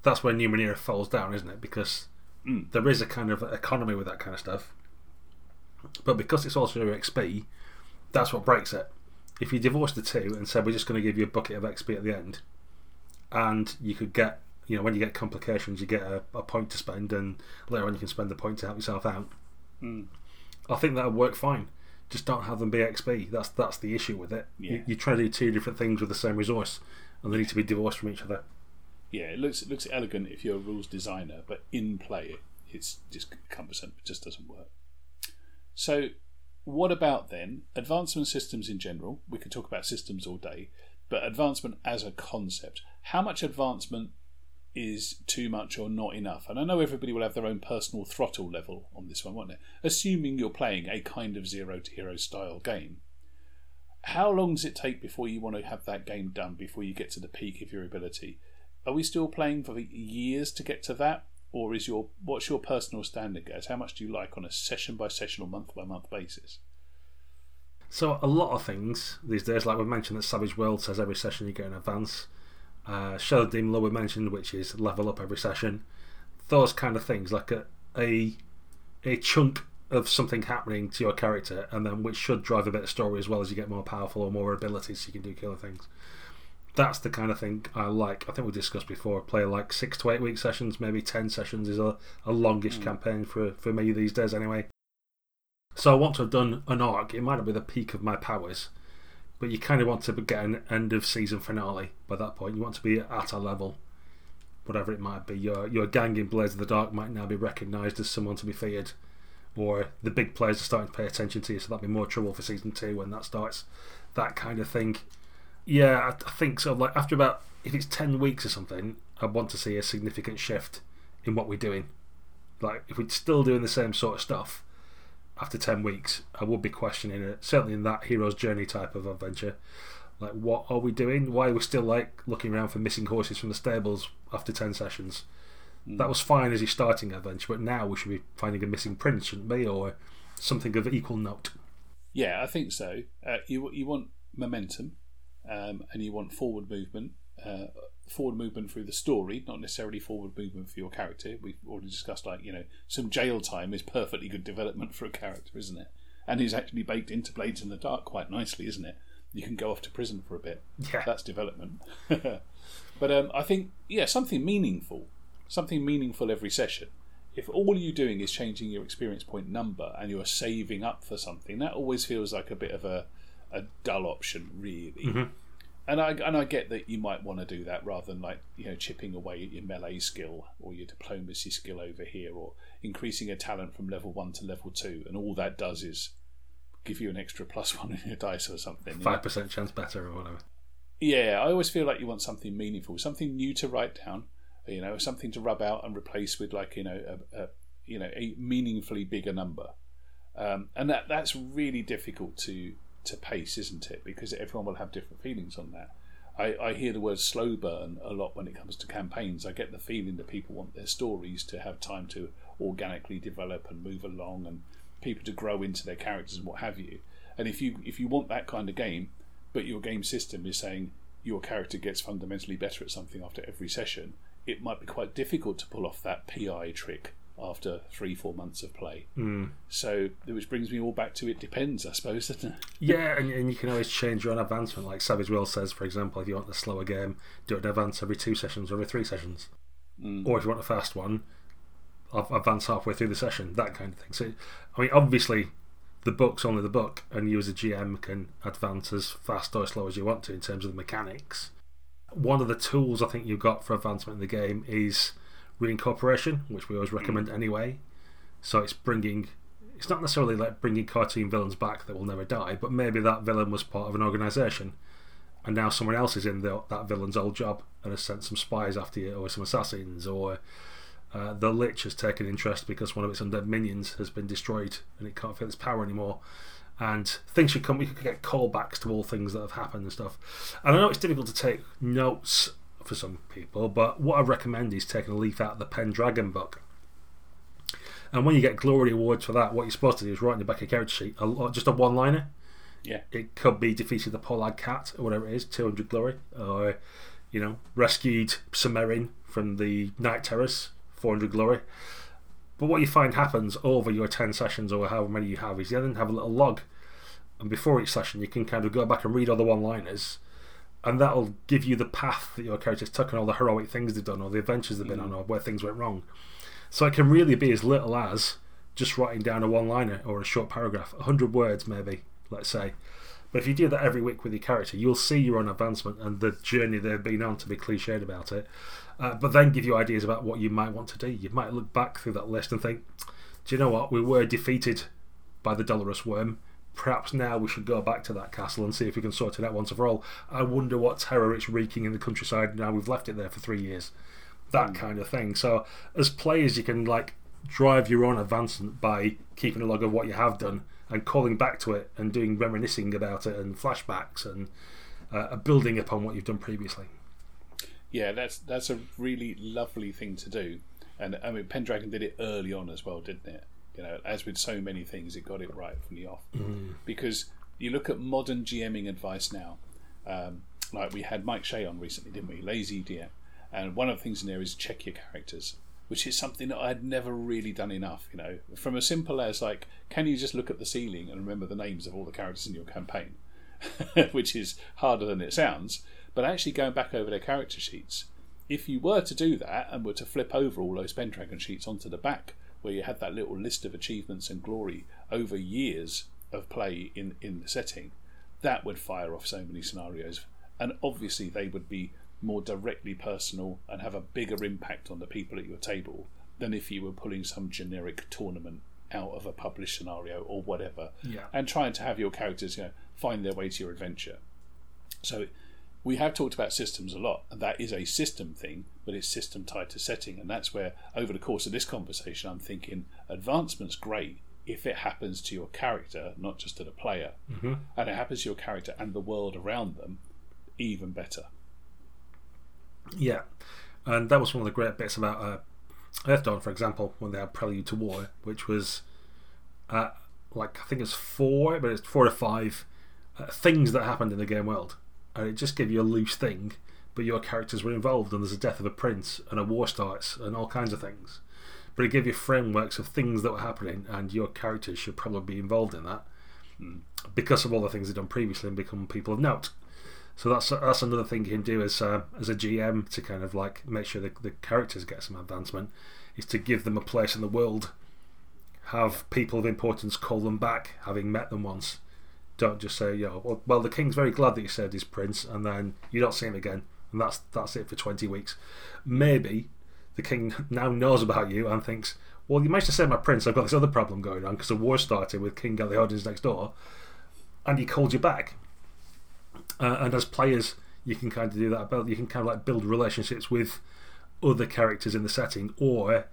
that's where Numenera falls down, isn't it? Because hmm. there is a kind of economy with that kind of stuff. But because it's also XP, that's what breaks it. If you divorce the two and said we're just going to give you a bucket of XP at the end, and you could get, you know, when you get complications, you get a, a point to spend, and later on you can spend the point to help yourself out. Hmm. I think that would work fine. Just don't have them be XP. That's that's the issue with it. Yeah. You, you try to do two different things with the same resource, and they need to be divorced from each other. Yeah, it looks it looks elegant if you're a rules designer, but in play it's just cumbersome. It just doesn't work. So, what about then advancement systems in general? We could talk about systems all day, but advancement as a concept. How much advancement is too much or not enough? And I know everybody will have their own personal throttle level on this one, won't they? Assuming you're playing a kind of zero to hero style game. How long does it take before you want to have that game done before you get to the peak of your ability? are we still playing for years to get to that, or is your what's your personal standard, guys? How much do you like on a session by session or month by month basis? So a lot of things these days, like we mentioned, that Savage Worlds says every session you get an advance. Uh, Shadow Demon we mentioned, which is level up every session. Those kind of things, like a a a chunk of something happening to your character, and then which should drive a bit of story as well as you get more powerful or more abilities, so you can do killer things. That's the kind of thing I like. I think we discussed before. Play like six to eight week sessions, maybe ten sessions is a, a longish mm. campaign for for me these days anyway. So I want to have done an arc. It might not be the peak of my powers, but you kind of want to get an end of season finale by that point. You want to be at a level, whatever it might be. Your your gang in Blades of the Dark might now be recognised as someone to be feared, or the big players are starting to pay attention to you. So that'll be more trouble for season two when that starts. That kind of thing. Yeah, I, I think so. Like after about if it's ten weeks or something, I want to see a significant shift in what we're doing. Like if we're still doing the same sort of stuff after 10 weeks, I would be questioning it. Certainly in that hero's journey type of adventure. Like, what are we doing? Why are we still like looking around for missing horses from the stables after 10 sessions? Mm. That was fine as your starting adventure, but now we should be finding a missing prince, shouldn't we? Or something of equal note. Yeah, I think so. Uh, you, you want momentum um, and you want forward movement. Uh, forward movement through the story, not necessarily forward movement for your character. We've already discussed, like, you know, some jail time is perfectly good development for a character, isn't it? And he's actually baked into Blades in the Dark quite nicely, isn't it? You can go off to prison for a bit. Yeah. That's development. but um, I think, yeah, something meaningful. Something meaningful every session. If all you're doing is changing your experience point number and you're saving up for something, that always feels like a bit of a, a dull option, really. Mm-hmm and I and I get that you might want to do that rather than like you know chipping away at your melee skill or your diplomacy skill over here or increasing a talent from level one to level two, and all that does is give you an extra plus one in your dice or something. Five percent chance better or whatever. Yeah, I always feel like you want something meaningful, something new to write down. You know, something to rub out and replace with like you know a, a you know a meaningfully bigger number, um, and that that's really difficult to to pace, isn't it? Because everyone will have different feelings on that. I, I hear the word slow burn a lot when it comes to campaigns. I get the feeling that people want their stories to have time to organically develop and move along, and people to grow into their characters and what have you. And if you if you want that kind of game, but your game system is saying your character gets fundamentally better at something after every session, it might be quite difficult to pull off that PI trick after three, four months of play. Mm. So, which brings me all back to it depends, I suppose, doesn't it? Yeah, and, and you can always change your own advancement. Like Savage Worlds says, for example, if you want a slower game, do an advance every two sessions or every three sessions. Mm. Or if you want a fast one, advance halfway through the session, that kind of thing. So, I mean, obviously, the book's only the book, and you as a GM can advance as fast or slow as you want to in terms of the mechanics. One of the tools I think you've got for advancement in the game is reincorporation, which we always recommend mm. anyway. So it's bringing, it's not necessarily like bringing cartoon villains back that will never die, but maybe that villain was part of an organisation, and now someone else is in the, that villain's old job and has sent some spies after you, or some assassins, or uh, the Lich has taken interest because one of its undead minions has been destroyed and it can't feel its power anymore. And things should come, we could get callbacks to all things that have happened and stuff. And I know it's difficult to take notes for some people. But what I recommend is taking a leaf out of the Pendragon book. And when you get glory awards for that, what you're supposed to do is write in the back of your character sheet a, just a one liner. Yeah. It could be defeated the Pollard Cat or whatever it is, 200 glory. Or, you know, rescued Samarin from the Night Terrace, 400 glory. But what you find happens over your 10 sessions or however many you have is you then have a little log. And before each session, you can kind of go back and read all the one liners and that'll give you the path that your character's took and all the heroic things they've done or the adventures they've been mm. on or where things went wrong. So it can really be as little as just writing down a one liner or a short paragraph, 100 words maybe, let's say. But if you do that every week with your character, you'll see your own advancement and the journey they've been on, to be cliched about it. Uh, but then give you ideas about what you might want to do. You might look back through that list and think, do you know what? We were defeated by the Dolorous Worm perhaps now we should go back to that castle and see if we can sort it out once and for all. I wonder what terror it's wreaking in the countryside now we've left it there for three years. That mm. kind of thing. So, as players, you can like drive your own advancement by keeping a log of what you have done and calling back to it and doing reminiscing about it and flashbacks and uh, building upon what you've done previously. Yeah, that's that's a really lovely thing to do, and I mean Pendragon did it early on as well, didn't it? You know, as with so many things, it got it right from the off. Mm. Because you look at modern GMing advice now, um, like we had Mike Shea on recently, didn't we? Lazy DM, and one of the things in there is check your characters, which is something that I'd never really done enough. You know, from as simple as like, can you just look at the ceiling and remember the names of all the characters in your campaign, which is harder than it sounds. But actually going back over their character sheets, if you were to do that and were to flip over all those Pendragon sheets onto the back, where you had that little list of achievements and glory over years of play in, in the setting, that would fire off so many scenarios. And obviously, they would be more directly personal and have a bigger impact on the people at your table than if you were pulling some generic tournament out of a published scenario or whatever Yeah. and trying to have your characters you know, find their way to your adventure. So we have talked about systems a lot, and that is a system thing, but it's system tied to setting, and that's where over the course of this conversation, I'm thinking advancement's great if it happens to your character, not just to the player, Mhm. and it happens to your character and the world around them, even better. Yeah, and that was one of the great bits about uh, Earthdawn, for example, when they had Prelude to War, which was uh, like I think it's four, but it's four or five uh, things that happened in the game world, and it just gave you a loose thing, but your characters were involved, and there's a death of a prince, and a war starts, and all kinds of things. But it gave you frameworks of things that were happening, and your characters should probably be involved in that because of all the things they've done previously and become people of note. So that's that's another thing you can do as uh, as a GM to kind of like make sure the, the characters get some advancement is to give them a place in the world, have people of importance call them back, having met them once. Don't just say, "Yo, well, well, the king's very glad that you saved his prince," and then you don't see him again, and that's that's it for twenty weeks. Maybe the king now knows about you and thinks, "Well, you managed to save my prince. I've got this other problem going on because a war started with King Galeodins next door, and he called you back." Uh, and as players, you can kind of do that. But you can kind of like build relationships with other characters in the setting, or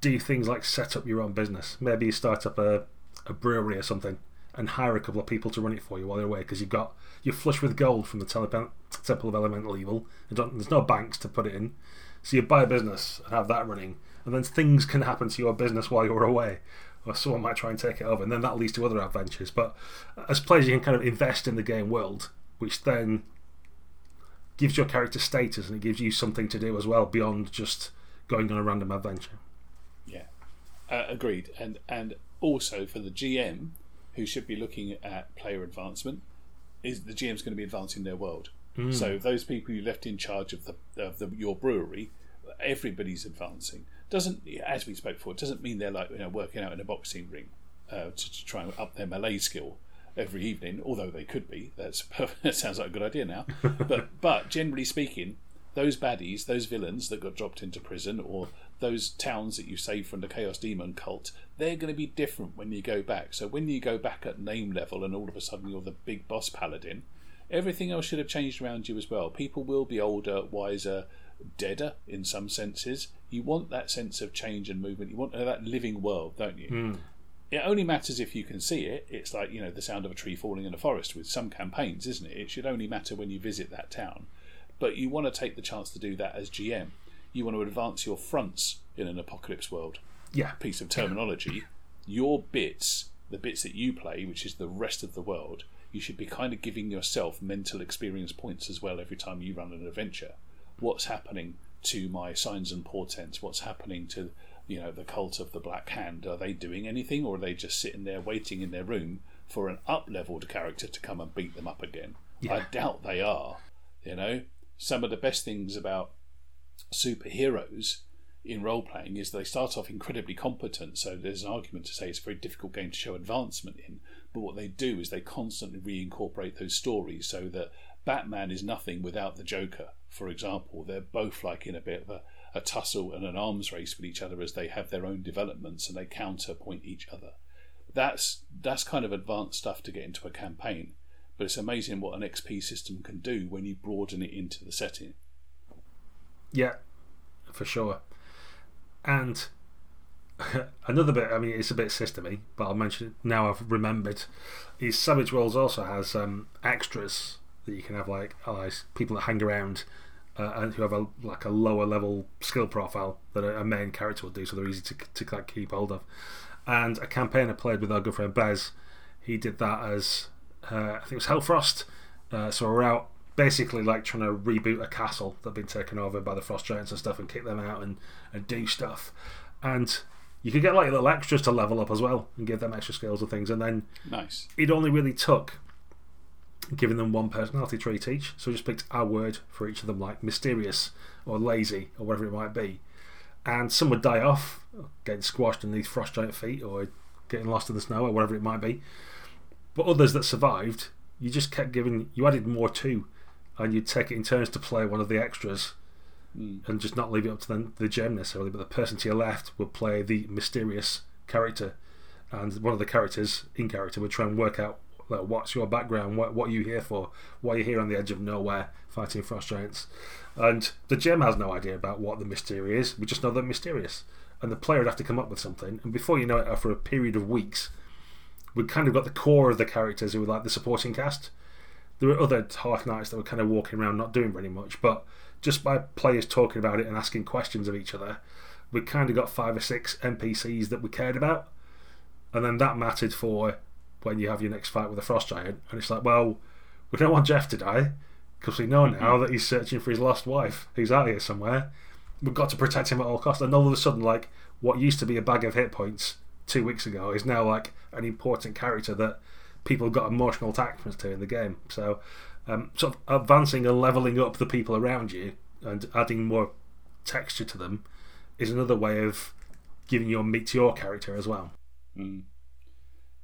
do things like set up your own business. Maybe you start up a, a brewery or something and hire a couple of people to run it for you while you're away because you've got you're flush with gold from the Temple of Elemental Evil. There's no banks to put it in, so you buy a business and have that running, and then things can happen to your business while you're away. Or someone might try and take it over, and then that leads to other adventures. But as players, you can kind of invest in the game world, which then gives your character status and it gives you something to do as well beyond just going on a random adventure. Yeah, uh, agreed. And and also for the GM, who should be looking at player advancement, is the GM's going to be advancing their world. So those people you left in charge of the of the, your brewery, everybody's advancing. Doesn't as we spoke before, it doesn't mean they're like you know working out in a boxing ring uh, to, to try and up their melee skill every evening. Although they could be. That's that sounds like a good idea now. but but generally speaking, those baddies, those villains that got dropped into prison, or those towns that you saved from the Chaos Demon cult, they're going to be different when you go back. So when you go back at name level and all of a sudden you're the big boss paladin, everything else should have changed around you as well. People will be older, wiser, deader in some senses. You want that sense of change and movement. You want uh, that living world, don't you? Hmm. It only matters if you can see it. It's like, you know, the sound of a tree falling in a forest with some campaigns, isn't it? It should only matter when you visit that town. But you want to take the chance to do that as GM. You want to advance your fronts in an apocalypse world Yeah, piece of terminology, your bits, the bits that you play, which is the rest of the world, you should be kind of giving yourself mental experience points as well every time you run an adventure. What's happening to my signs and portents? What's happening to you know the cult of the Black Hand? Are they doing anything, or are they just sitting there waiting in their room for an up-leveled character to come and beat them up again? I doubt they are. You know, some of the best things about superheroes in role playing is they start off incredibly competent, so there's an argument to say it's a very difficult game to show advancement in. But what they do is they constantly reincorporate those stories so that Batman is nothing without the Joker, for example. They're both like in a bit of a, a tussle and an arms race with each other as they have their own developments and they counterpoint each other. That's that's kind of advanced stuff to get into a campaign. But it's amazing what an XP system can do when you broaden it into the setting. yeah, for sure. And another bit, I mean, it's a bit systemy, but I'll mention it now I've remembered. Is Savage Worlds also has um, extras that you can have, like allies, people that hang around uh, and who have a like a lower level skill profile that a, main character would do, so they're easy to to like, keep hold of. And a campaign I played with our good friend Bez, he did that as uh, I think it was Hellfrost. Uh, so we're out basically like trying to reboot a castle that'd been taken over by the frost giants and stuff, and kick them out and, and do stuff. And you could get like little extras to level up as well and give them extra skills and things. And then Nice. it only really took giving them one personality trait each. So I just picked a word for each of them, like mysterious or lazy or whatever it might be. And some would die off, getting squashed in these frost giant feet or getting lost in the snow or whatever it might be. But others that survived, you just kept giving, you added more to, and you'd take it in turns to play one of the extras hmm. and just not leave it up to the, the GM necessarily. But the person to your left would play the mysterious character, and one of the characters in character would try and work out like, what's your background, what what are you here for, why are you here on the edge of nowhere fighting frost giants, and the GM has no idea about what the mystery is. We just know they're mysterious, and the player would have to come up with something. And before you know it, after a period of weeks, we kind of got the core of the characters who were like the supporting cast. There were other Hearth Knights that were kind of walking around not doing very much, but just by players talking about it and asking questions of each other, we kind of got five or six NPCs that we cared about, and then that mattered for when you have your next fight with a frost giant. And it's like, well, we don't want Jeff to die because we know mm-hmm. now that he's searching for his lost wife. He's out here somewhere. We've got to protect him at all costs. And all of a sudden, like what used to be a bag of hit points two weeks ago is now like an important character that people got emotional attachments to in the game. So, um, sort of advancing and leveling up the people around you and adding more texture to them is another way of giving your meat to your character as well.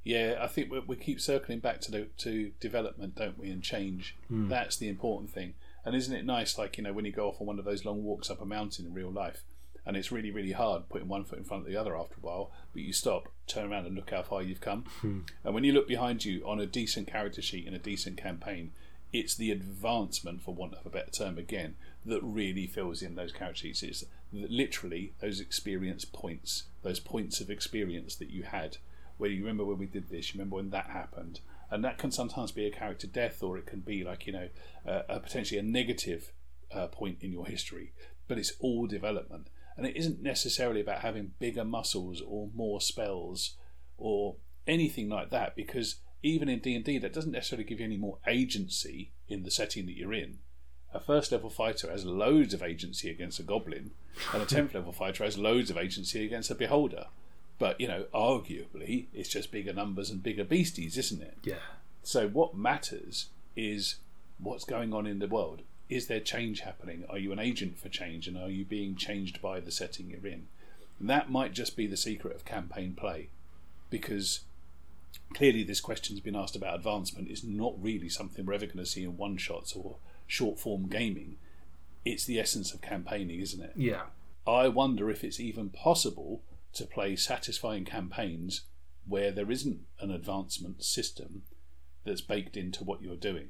Yeah, I think we, we keep circling back to the, to development, don't we, and change. That's the important thing. And isn't it nice, like you know, when you go off on one of those long walks up a mountain in real life, and it's really, really hard putting one foot in front of the other after a while, but you stop, turn around, and look how far you've come. And when you look behind you on a decent character sheet in a decent campaign, it's the advancement, for want of a better term, again, that really fills in those character sheets. It's literally those experience points, those points of experience that you had. Where you remember when we did this, you remember when that happened, and that can sometimes be a character death, or it can be like you know, uh, a potentially a negative uh, point in your history. But it's all development, and it isn't necessarily about having bigger muscles or more spells or anything like that. Because even in D and D, that doesn't necessarily give you any more agency in the setting that you're in. A first level fighter has loads of agency against a goblin, and a tenth level fighter has loads of agency against a beholder. But you know, arguably, it's just bigger numbers and bigger beasties, isn't it? Yeah. So what matters is what's going on in the world. Is there change happening? Are you an agent for change, and are you being changed by the setting you're in? And that might just be the secret of campaign play, because clearly this question's been asked about advancement is not really something we're ever going to see in one shots or short form gaming. It's the essence of campaigning, isn't it? Yeah. I wonder if it's even possible to play satisfying campaigns where there isn't an advancement system that's baked into what you're doing.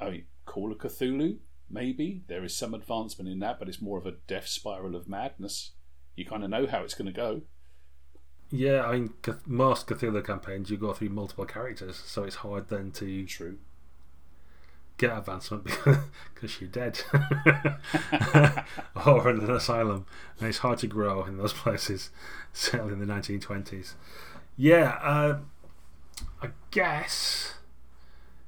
I mean, Call of Cthulhu, maybe there is some advancement in that, but it's more of a death spiral of madness. You kind of know how it's going to go. Yeah, I mean, most Cthulhu campaigns you go through multiple characters, so it's hard then to True. get advancement because you're dead or in an asylum, and it's hard to grow in those places. Certainly in the 1920s. Yeah, uh, I guess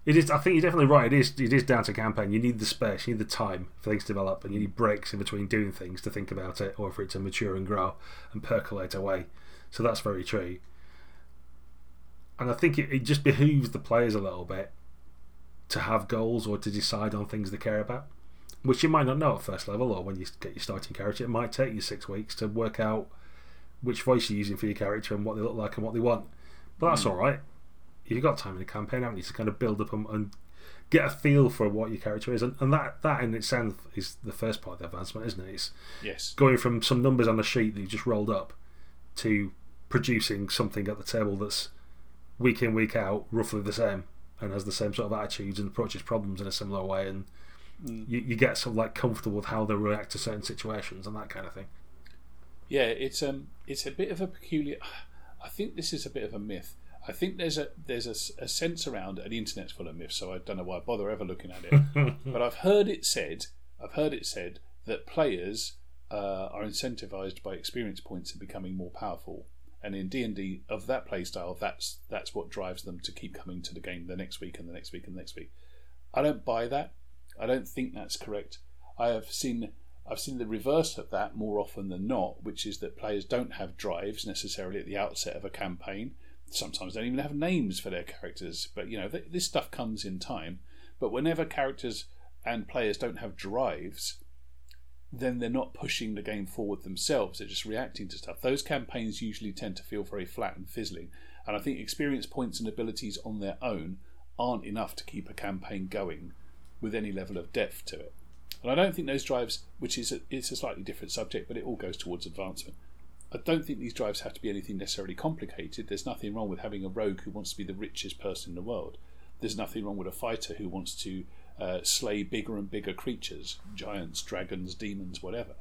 it is. I think you're definitely right. It is. It is down to campaign. You need the space. You need the time for things to develop, and you need breaks in between doing things to think about it, or for it to mature and grow and percolate away. So that's very true. And I think it, it just behooves the players a little bit to have goals or to decide on things they care about, which you might not know at first level or when you get your starting character. It might take you six weeks to work out which voice you're using for your character and what they look like and what they want. But that's hmm. all right. You've got time in the campaign, haven't you, to kind of build up and, and get a feel for what your character is. And, and that, that in itself is the first part of the advancement, isn't it? It's Yes. going from some numbers on a sheet that you just rolled up to producing something at the table that's week in, week out, roughly the same and has the same sort of attitudes and approaches problems in a similar way. And you, you get sort of like comfortable with how they react to certain situations and that kind of thing. Yeah, it's um, it's a bit of a peculiar. I think this is a bit of a myth. I think there's a there's a, a sense around, and the internet's full of myths, so I don't know why I bother ever looking at it. but I've heard it said I've heard it said that players uh, are incentivized by experience points and becoming more powerful. And in D and D of that playstyle, that's that's what drives them to keep coming to the game the next week and the next week and the next week. I don't buy that. I don't think that's correct. I have seen I've seen the reverse of that more often than not, which is that players don't have drives necessarily at the outset of a campaign. Sometimes don't even have names for their characters, but you know th- this stuff comes in time. But whenever characters and players don't have drives, then they're not pushing the game forward themselves. They're just reacting to stuff. Those campaigns usually tend to feel very flat and fizzling. And I think experience points and abilities on their own aren't enough to keep a campaign going with any level of depth to it. And I don't think those drives, which is a, it's a slightly different subject, but it all goes towards advancement. I don't think these drives have to be anything necessarily complicated. There's nothing wrong with having a rogue who wants to be the richest person in the world. There's nothing wrong with a fighter who wants to uh, slay bigger and bigger creatures, giants, dragons, demons, whatever.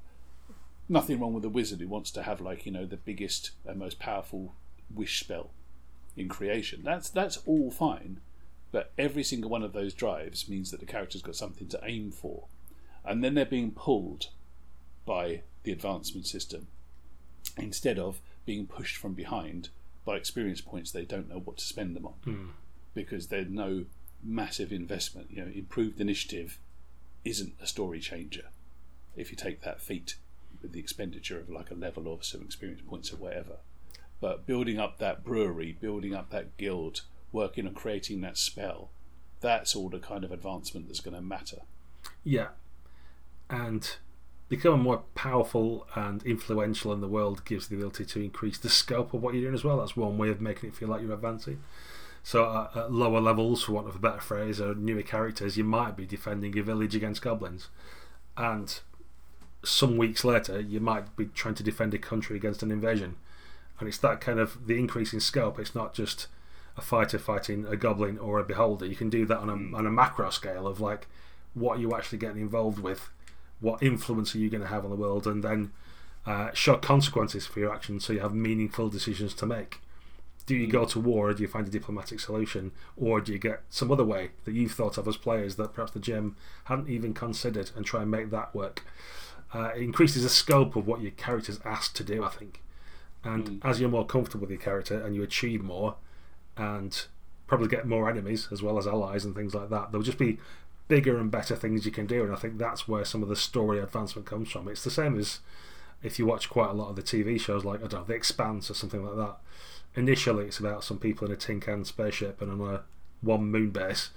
Nothing wrong with a wizard who wants to have like you know the biggest and most powerful wish spell in creation. That's that's all fine, but every single one of those drives means that the character's got something to aim for, and then they're being pulled by the advancement system instead of being pushed from behind by experience points they don't know what to spend them on Mm. because there's no massive investment. You know, improved initiative isn't a story changer if you take that feat with the expenditure of like a level or some experience points or whatever. But building up that brewery, building up that guild, working on creating that spell, that's all the kind of advancement that's going to matter. Yeah. And becoming more powerful and influential in the world gives the ability to increase the scope of what you're doing as well. That's one way of making it feel like you're advancing. So at, at lower levels, for want of a better phrase, or newer characters, you might be defending a village against goblins. And some weeks later, you might be trying to defend a country against an invasion. And it's that kind of the increase in scope. It's not just a fighter fighting a goblin or a beholder. You can do that on a, on a macro scale of like what are you actually getting involved with, what influence are you going to have on the world, and then uh, show consequences for your actions so you have meaningful decisions to make. Do you go to war, or do you find a diplomatic solution, or do you get some other way that you've thought of as players that perhaps the GM hadn't even considered and try and make that work? Uh, it increases the scope of what your character's asked to do, I think. And as you're more comfortable with your character and you achieve more, and probably get more enemies as well as allies and things like that, there'll just be bigger and better things you can do. And I think that's where some of the story advancement comes from. It's the same as if you watch quite a lot of the TV shows like I don't know, The Expanse or something like that. Initially, it's about some people in a tin can spaceship and on a one moon base,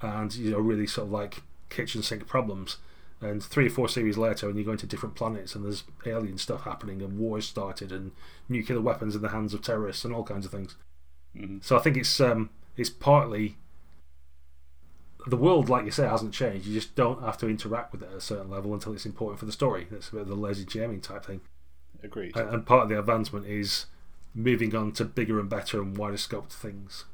and you know really sort of like kitchen sink problems. And three or four series later, when you go into different planets and there's alien stuff happening and wars started and nuclear weapons in the hands of terrorists and all kinds of things. Mhm. So I think it's um, it's partly the world, like you say, hasn't changed. You just don't have to interact with it at a certain level until it's important for the story. That's a bit of the lazy GMing type thing. Agreed. And, part of the advancement is moving on to bigger and better and wider scoped things.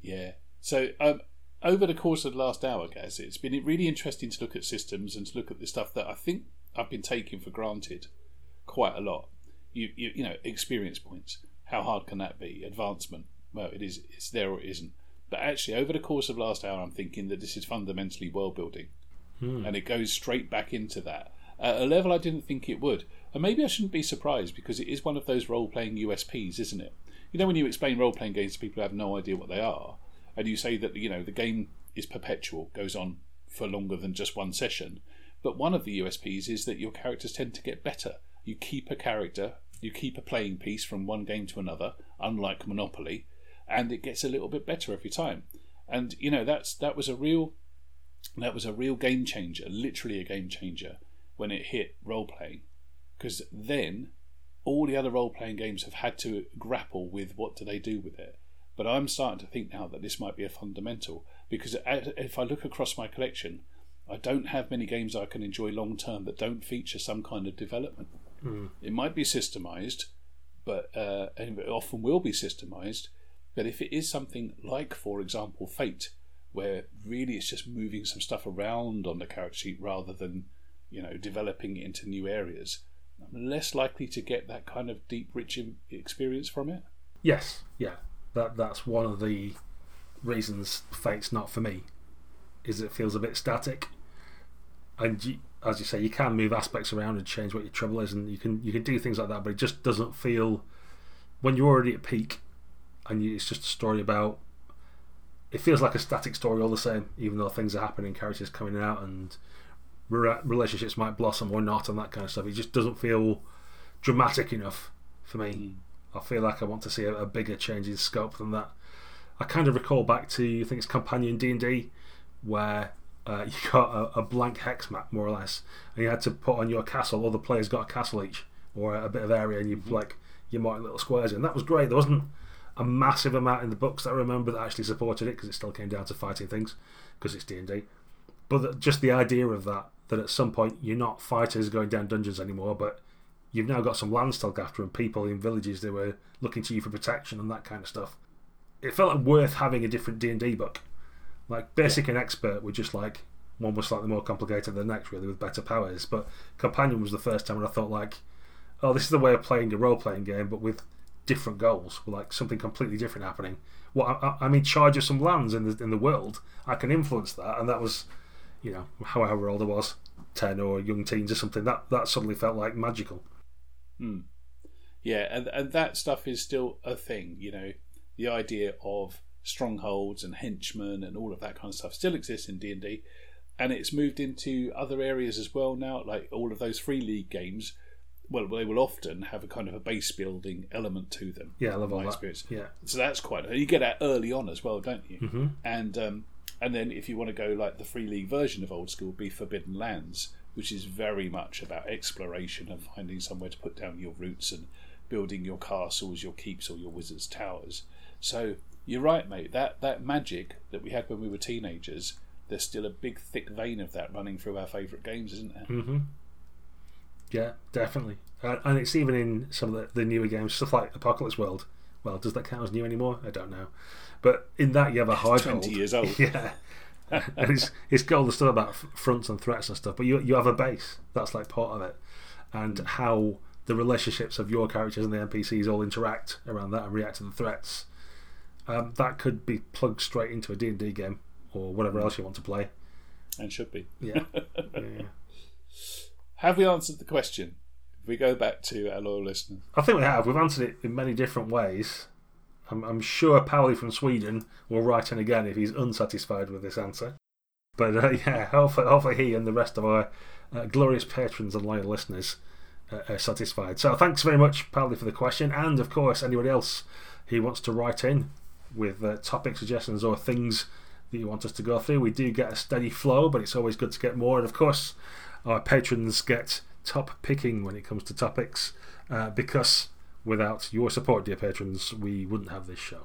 Yeah. So um, over the course of the last hour, guys, it's been really interesting to look at systems and to look at the stuff that I think I've been taking for granted quite a lot. You, you, you know, experience points. How hard can that be? Advancement. Well, it is. It's there or it isn't. But actually, over the course of last hour, I'm thinking that this is fundamentally world building, hmm. and it goes straight back into that at a level I didn't think it would. And maybe I shouldn't be surprised because it is one of those role playing USPs, isn't it? You know, when you explain role playing games to people who have no idea what they are, and you say that you know the game is perpetual, goes on for longer than just one session. But one of the USPs is that your characters tend to get better. You keep a character, you keep a playing piece from one game to another, unlike Monopoly, and it gets a little bit better every time. And you know that's that was a real that was a real game changer, literally a game changer when it hit role playing, because then all the other role playing games have had to grapple with what do they do with it. But I'm starting to think now that this might be a fundamental because if I look across my collection, I don't have many games I can enjoy long term that don't feature some kind of development. It might be systemized, but uh, and it often will be systemized. But if it is something like, for example, Fate, where really it's just moving some stuff around on the character sheet rather than you know developing into new areas, I'm less likely to get that kind of deep, rich experience from it. Yes, yeah, that that's one of the reasons Fate's not for me. Is it feels a bit static, and you, as you say, you can move aspects around and change what your trouble is, and you can you can do things like that. But it just doesn't feel when you're already at peak, and it's just a story about. It feels like a static story all the same, even though things are happening, characters coming out, and re- relationships might blossom or not, and that kind of stuff. It just doesn't feel dramatic enough for me. Mm. I feel like I want to see a, a bigger change in scope than that. I kind of recall back to I think it's Companion D and D, where uh, you got a, a, blank hex map more or less, and you had to put on your castle. All the players got a castle each or a, bit of area, and you mm-hmm. like you mark little squares in. That was great. There wasn't a massive amount in the books that I remember that actually supported it because it still came down to fighting things because it's D and D. But the, just the idea of that that at some point you're not fighters going down dungeons anymore, but you've now got some land to look after and people in villages that were looking to you for protection and that kind of stuff. It felt like worth having a different D and D book. Like basic and expert were just like one was slightly more complicated than the next, really, with better powers. But companion was the first time when I thought like, oh, this is the way of playing a role playing game, but with different goals, like something completely different happening. Well, I, am in charge of some lands in the in the world. I can influence that, and that was, you know, however old I was, ten or young teens or something. That that suddenly felt like magical. Hmm. Yeah, and, and that stuff is still a thing. You know, the idea of strongholds and henchmen and all of that kind of stuff still exists in D and D, and it's moved into other areas as well now. Like all of those free league games, well, they will often have a kind of a base building element to them. Yeah, I love all that. experience. Yeah, so that's quite. You get that early on as well, don't you? Mm-hmm. And um, and then if you want to go like the free league version of old school, be Forbidden Lands, which is very much about exploration and finding somewhere to put down your roots and building your castles, your keeps, or your wizards' towers. So you're right, mate. That that magic that we had when we were teenagers, there's still a big thick vein of that running through our favourite games, isn't there? Mm-hmm. Yeah, definitely. Uh, and it's even in some of the, the newer games, stuff like Apocalypse World. Well, does that count as new anymore? I don't know. But in that, you have a hard Twenty years old. yeah, and it's it's got all the stuff about fronts and threats and stuff. But you you have a base. That's like part of it, and mm. how the relationships of your characters and the NPCs all interact around that and react to the threats. Um, that could be plugged straight into a D&D game or whatever else you want to play. And should be. Yeah. yeah. Have we answered the question? If we go back to our loyal listeners. I think we have. We've answered it in many different ways. I'm, I'm sure Pauli from Sweden will write in again if he's unsatisfied with this answer. But uh, yeah, hopefully, hopefully he and the rest of our uh, glorious patrons and loyal listeners uh, are satisfied. So thanks very much, Pauli, for the question. And of course, anybody else who wants to write in with uh, topic suggestions or things that you want us to go through. We do get a steady flow, but it's always good to get more. And of course, our patrons get top picking when it comes to topics uh, because without your support, dear patrons, we wouldn't have this show.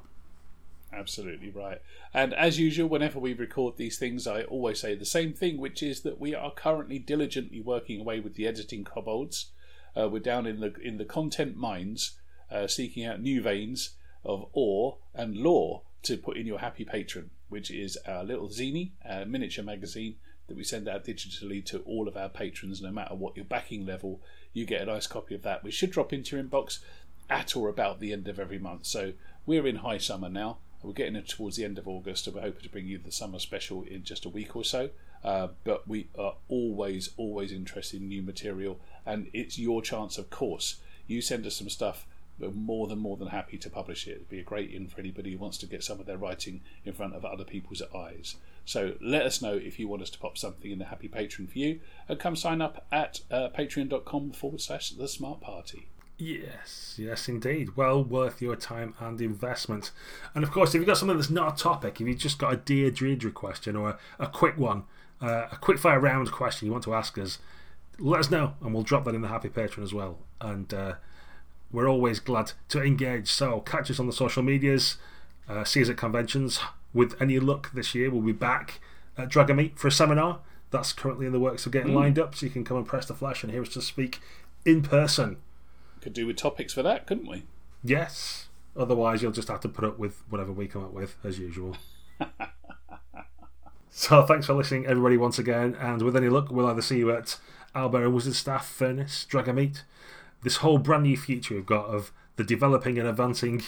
Absolutely right. And as usual, whenever we record these things, I always say the same thing, which is that we are currently diligently working away with the editing kobolds. Uh, we're down in the in the content mines, uh, seeking out new veins of ore and lore to put in your happy patron, which is our little zine, a miniature magazine that we send out digitally to all of our patrons, no matter what your backing level. You get a nice copy of that, which should drop into your inbox at or about the end of every month. So we're in high summer now. We're getting towards the end of August, and we're hoping to bring you the summer special in just a week or so. Uh, but we are always, always interested in new material, and it's your chance, of course. You send us some stuff we're more than more than happy to publish it. It'd be a great in for anybody who wants to get some of their writing in front of other people's eyes. So let us know if you want us to pop something in the Happy Patron for you, and come sign up at uh, patreon.com forward slash the Smart Party. Yes, yes, indeed. Well worth your time and investment. And of course, if you've got something that's not a topic, if you've just got a Dear Deirdre question or a, a quick one, uh, a quick fire round question you want to ask us, let us know and we'll drop that in the Happy Patron as well. And uh, we're always glad to engage. So catch us on the social medias, uh, see us at conventions. With any luck this year, we'll be back at Dragonmeet for a seminar. That's currently in the works of getting mm. lined up, so you can come and press the flash and hear us to speak in person. Could do with topics for that, couldn't we? Yes. Otherwise, you'll just have to put up with whatever we come up with, as usual. so, thanks for listening, everybody, once again. And with any luck, we'll either see you at and Wizard Staff Furnace, Dragonmeet, this whole brand new future we've got of the developing and advancing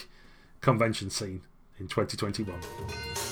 convention scene in 2021.